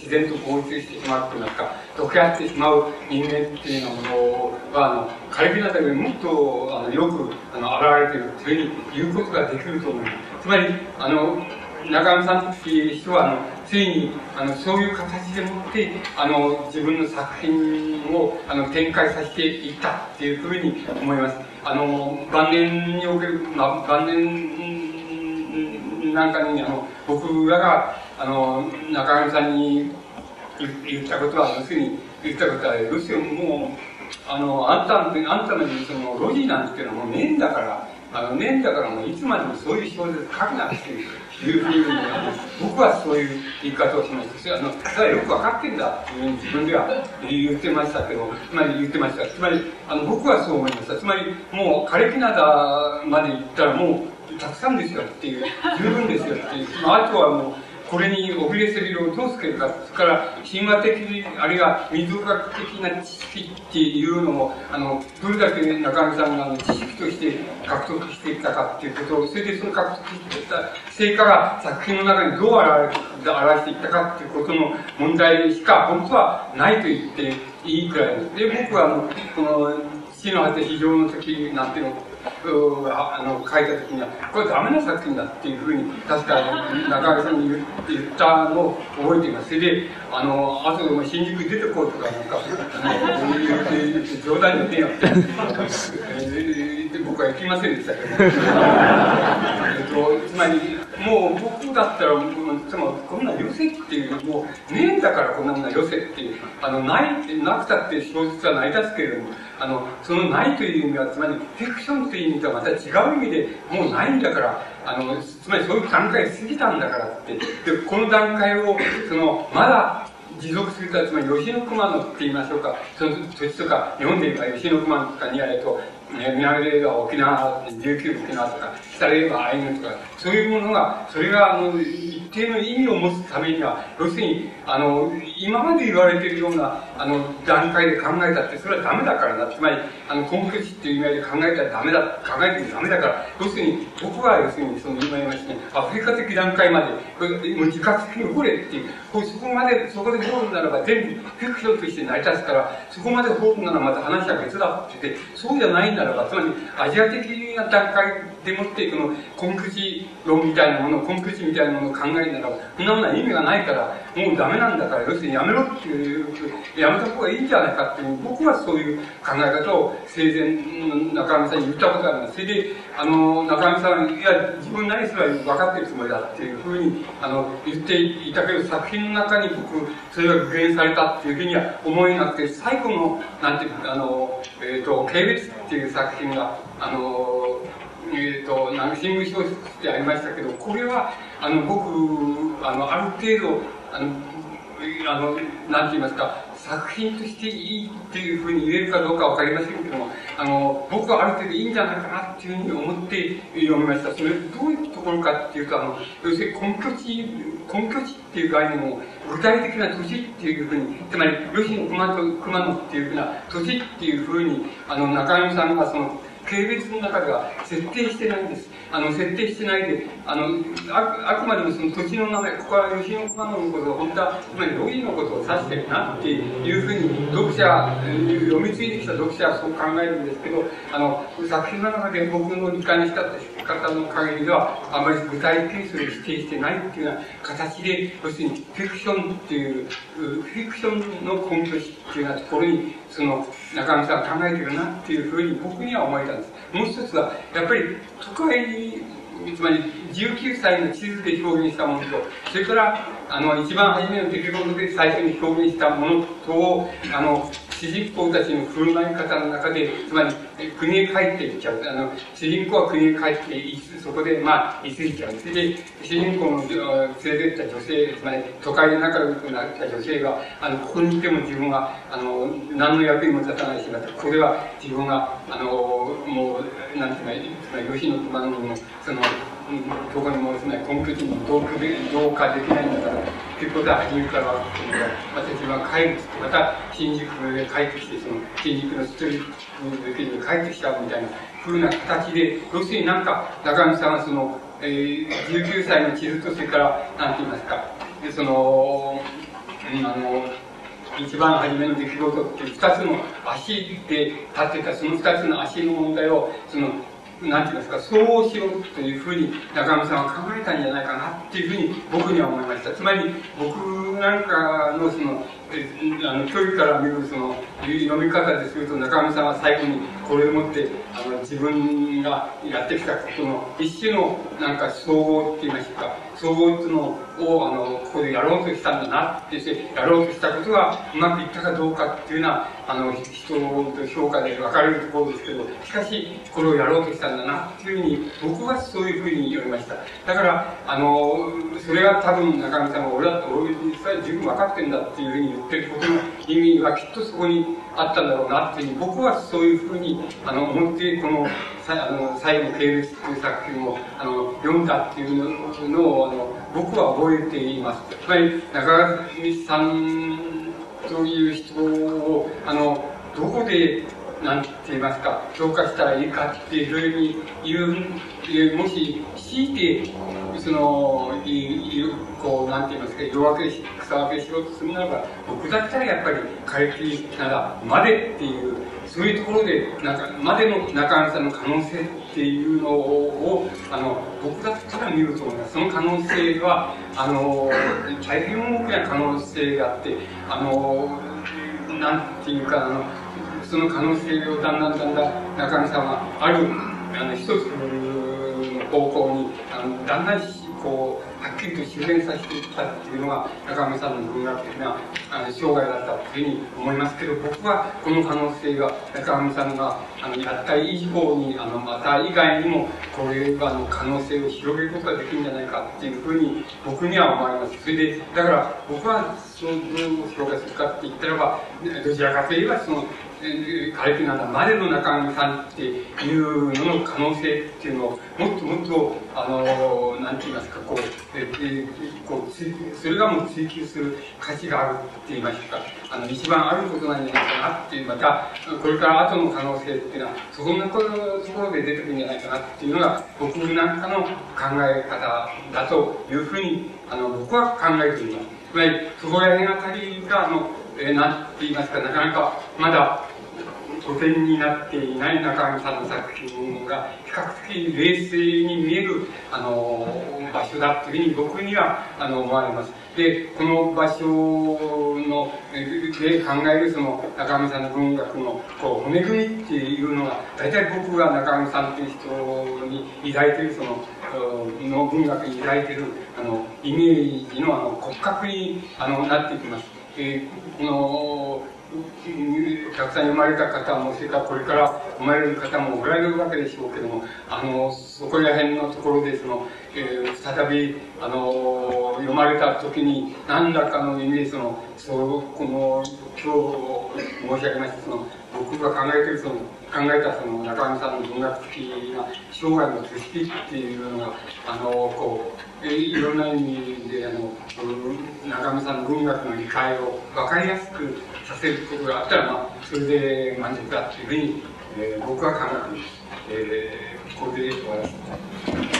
自然と合一してしまうといいますか、溶け合ってしまう人間っていうのは、あの、カレビナタでもっと、あの、よく、あの、現れているというふうに言うことができると思います。つまり、あの、中野さんっていう人は、あの、ついに、あの、そういう形でもって、あの、自分の作品を、あの、展開させていったっていうふうに思います。あの、晩年における、まあ、晩年なんかに、あの、僕らが、あの、中上さんに言ったことは、要するに、言ったことは、要するにもう、あの、あんたあんたのその、ロジなんていうのはもうねえんだから、あの、ねえんだからもういつまでもそういう小説書くなっていう。ふうに、僕はそういう言い方をしました。あの、ただよく分かってんだっていうふうに自分では言ってましたけど、つまり言ってました。つまり、あの、僕はそう思いました。つまり、もう、枯れ木灘まで行ったらもう、たくさんですよっていう、十分ですよっていう、まあとはもう、これに遅れせびるをどうつけるか、それから神話的、あるいは水学的な知識っていうのも、あの、どれだけ中上さんが知識として獲得してきたかっていうことを、それでその獲得してきた成果が作品の中にどう表していったかっていうことの問題しか、本当はないと言っていいくらいです。で、僕はあの、この、死の果て非常の時なんていうのあの書いた時には、これダメな作品だっていうふうに、確か中上さんに言ったのを覚えています。それで、あの、あとでも新宿出てこうとか、なんか、あの言って、冗談じゃねえよって、僕は行きませんでしたけど、えっと、つまり、もう僕だったら、もうつまりこんなよせっていう、もうねえんだからこんなもんなよせっていう、あの、ない、なくたって小説は成り立つけれども、あの、そのないという意味は、つまりフィクションという意味とはまた違う意味で、もうないんだから、あの、つまりそういう段階過ぎたんだからって、で、この段階を、その、まだ、持続するとつまり吉野熊野って言いましょうか、その土地とか、日本で言えば吉野熊野とかにあれと、南で言えば沖縄、琉球沖縄とか、北で言えばアイヌとか、そういうものが、それが、あの、一定の意味を持つためには、要するに、あの、今まで言われているような、あの、段階で考えたって、それはダメだからな。つまり、あの、根拠値っていう意味合いで考えたらダメだ、考えてもダメだから、要するに、僕は要するに、その、今言いましたね、アフリカ的段階まで、これ、もう自覚的に掘れっていう、こうそこまで、そこで掘るならば全部フィクションとして成り立つから、そこまで掘るならまた話は別だって言って、そうじゃないならば、つまり、アジア的な段階でもって、この、根拠値論みたいなもの、根拠値みたいなものを考えるならば、そんなものは意味がないから、もうダメなんだから、要するにやめろっていう、やめた方がいいんじゃないかっていう、僕はそういう考え方を生前、中上さんに言ったことがあります。それで、あの、中上さん、いや、自分何すれば分かってるつもりだっていうふうに、あの、言っていたけど、作品の中に僕、それが具現されたっていうふうには思えなくて、最後の、なんていうか、あの、えっ、ー、と、軽蔑っていう作品が、あの、えっ、ー、と、なんか新聞小説でありましたけど、これは、あの、僕、あの、ある程度、あの、あの、なんて言いますか、作品としていいっていうふうに言えるかどうかわかりませんけども、あの、僕はある程度いいんじゃないかなっていうふうに思って読みました。それ、どういうところかっていうと、あの、要するに根拠地、根拠地っていう概念を具体的な都市っていうふうに、つまり、吉野熊と熊野っていうふうな都市っていうふうに、あの、中山さんがその、系列の中では設定してないんです。あの、設定してないで、あの、ああくまでもその土地の名前、ここは吉野熊野のことを、本当は、つまりロギのことを指してるなっていうふうに、読者、読み継いできた読者はそう考えるんですけど、あの、作品の中で僕の理解にした方の限りでは、あまり具体的にそれを指定してないっていうような形で、要するにフィクションっていう、フィクションの根拠っていうようなところに、その、中野さんが考えてるなっていうふうに僕には思えたんです。もう一つは、やっぱり都会つまり19歳の地図で表現したものと、それから、あの、一番初めの出来事で最初に表現したものと、あの、主人公たちの振る舞い方の中で、つまり、国へ帰っていっちゃう。あの、主人公は国へ帰っていそこで、まあ、居ついちゃう。それで、主人公の連れてった女性、つまり、都会で仲良くなった女性が、あの、ここにいても自分は、あの、何の役にも立たないし、また、これは自分が、あの、もう、なんていうか、つまり、吉野熊野の、その、どこにも、つまり、根拠地に同化で同化できないんだから、ということは初めから分かってるから、また自分は帰るまた、新宿へ帰ってきて、その、新宿のストリートに帰ってきちゃうみたいな、ふうな形で、要するになんか、中上さんはその、えー、19歳の地図と、それから、なんて言いますか、で、その、うん、あの、一番初めの出来事って二つの足で立ってたその二つの足の問題を、その、なんて言いますか、そうしようというふうに中山さんは考えたんじゃないかなっていうふうに僕には思いました。つまり、僕なんかのその、あの、距離から見るその、読み方ですると中山さんは最後にこれをもって、あの、自分がやってきたことの一種のなんか総合って言いましょうか、総合っていうのを、あの、ここでやろうとしたんだなってして、やろうとしたことがうまくいったかどうかっていうのは、あの、人と評価で分かれるところですけど、しかし、これをやろうとしたんだなっていうふうに、僕はそういうふうに読みました。だから、あの、それは多分中見さんが俺だって俺実際十分分かってんだっていうふうに言ってることの意味はきっとそこにあったんだろうなっていうに、僕はそういうふうに、あの、思って、この、さあの、最後の系列という作品を、あの、読んだっていうのを、あの、僕は覚えています。つまり、中上さんという人を、あの、どこでなんて言いますか、評価したらいいかっていうふうに言う、もし、強いて、その、いう、こう、なんて言いますか、夜明けし、草分けしようとするならば、僕だったらやっぱり、回帰なら、までっていう、そういうところで、なんか、までの中上さんの可能性っていうのを、あの、僕だったら見ると思います。その可能性は、あの、大変大きな可能性があって、あの、なんていうか、あの、その可能性をだんだんだんだん中見さんはあるあの一つの方向にあのだんだんこうはっきりと修練させていったっていうのが中上さんの文学的なあの生涯だったというふうに思いますけど僕はこの可能性が中上さんがあのやった以上にあのまた以外にもこれはの可能性を広げることができるんじゃないかっていうふうに僕には思いますそれでだから僕はそのどう評価するかって言ったらばどちらかといえばその枯れてなんだまでの中上さんっていうのの可能性っていうのをもっともっとあのなんて言いますかこうええこうそれがもう追求する価値があるって言いましたかあの一番あることなんじゃないかなっていうまたこれから後の可能性っていうのはそこんなところで出てくるんじゃないかなっていうのが僕なんかの考え方だというふうにあの僕は考えています。つまりそこら辺あたりがあのえー、なんて言いますか、なかなかまだ古典になっていない中上さんの作品が比較的冷静に見える、あの場所だというふうに僕にはあの思われます。で、この場所の、で考えるその中上さんの文学のこう骨組みっていうのが、大体僕が中上さんという人に抱いているその、の文学に抱いているあのイメージのあの骨格にあのなってきます。えー、のたくさん生まれた方も、それからこれから生まれる方もおられるわけでしょうけども、あの、そこら辺のところで、その、えー、再び、あの、読まれた時に、何らかの意味で、その、そう、この、今日申し上げました、その、僕が考えてるその、考えたその中上さんの文学的な生涯の図式っていうのが、あの、こう、えいろんな意味で、あの、中村さんの文学の理解を分かりやすくさせることがあったら、まあ、それで満足だっていうふうに、えー、僕は考えています。えー、これで終わらせたい。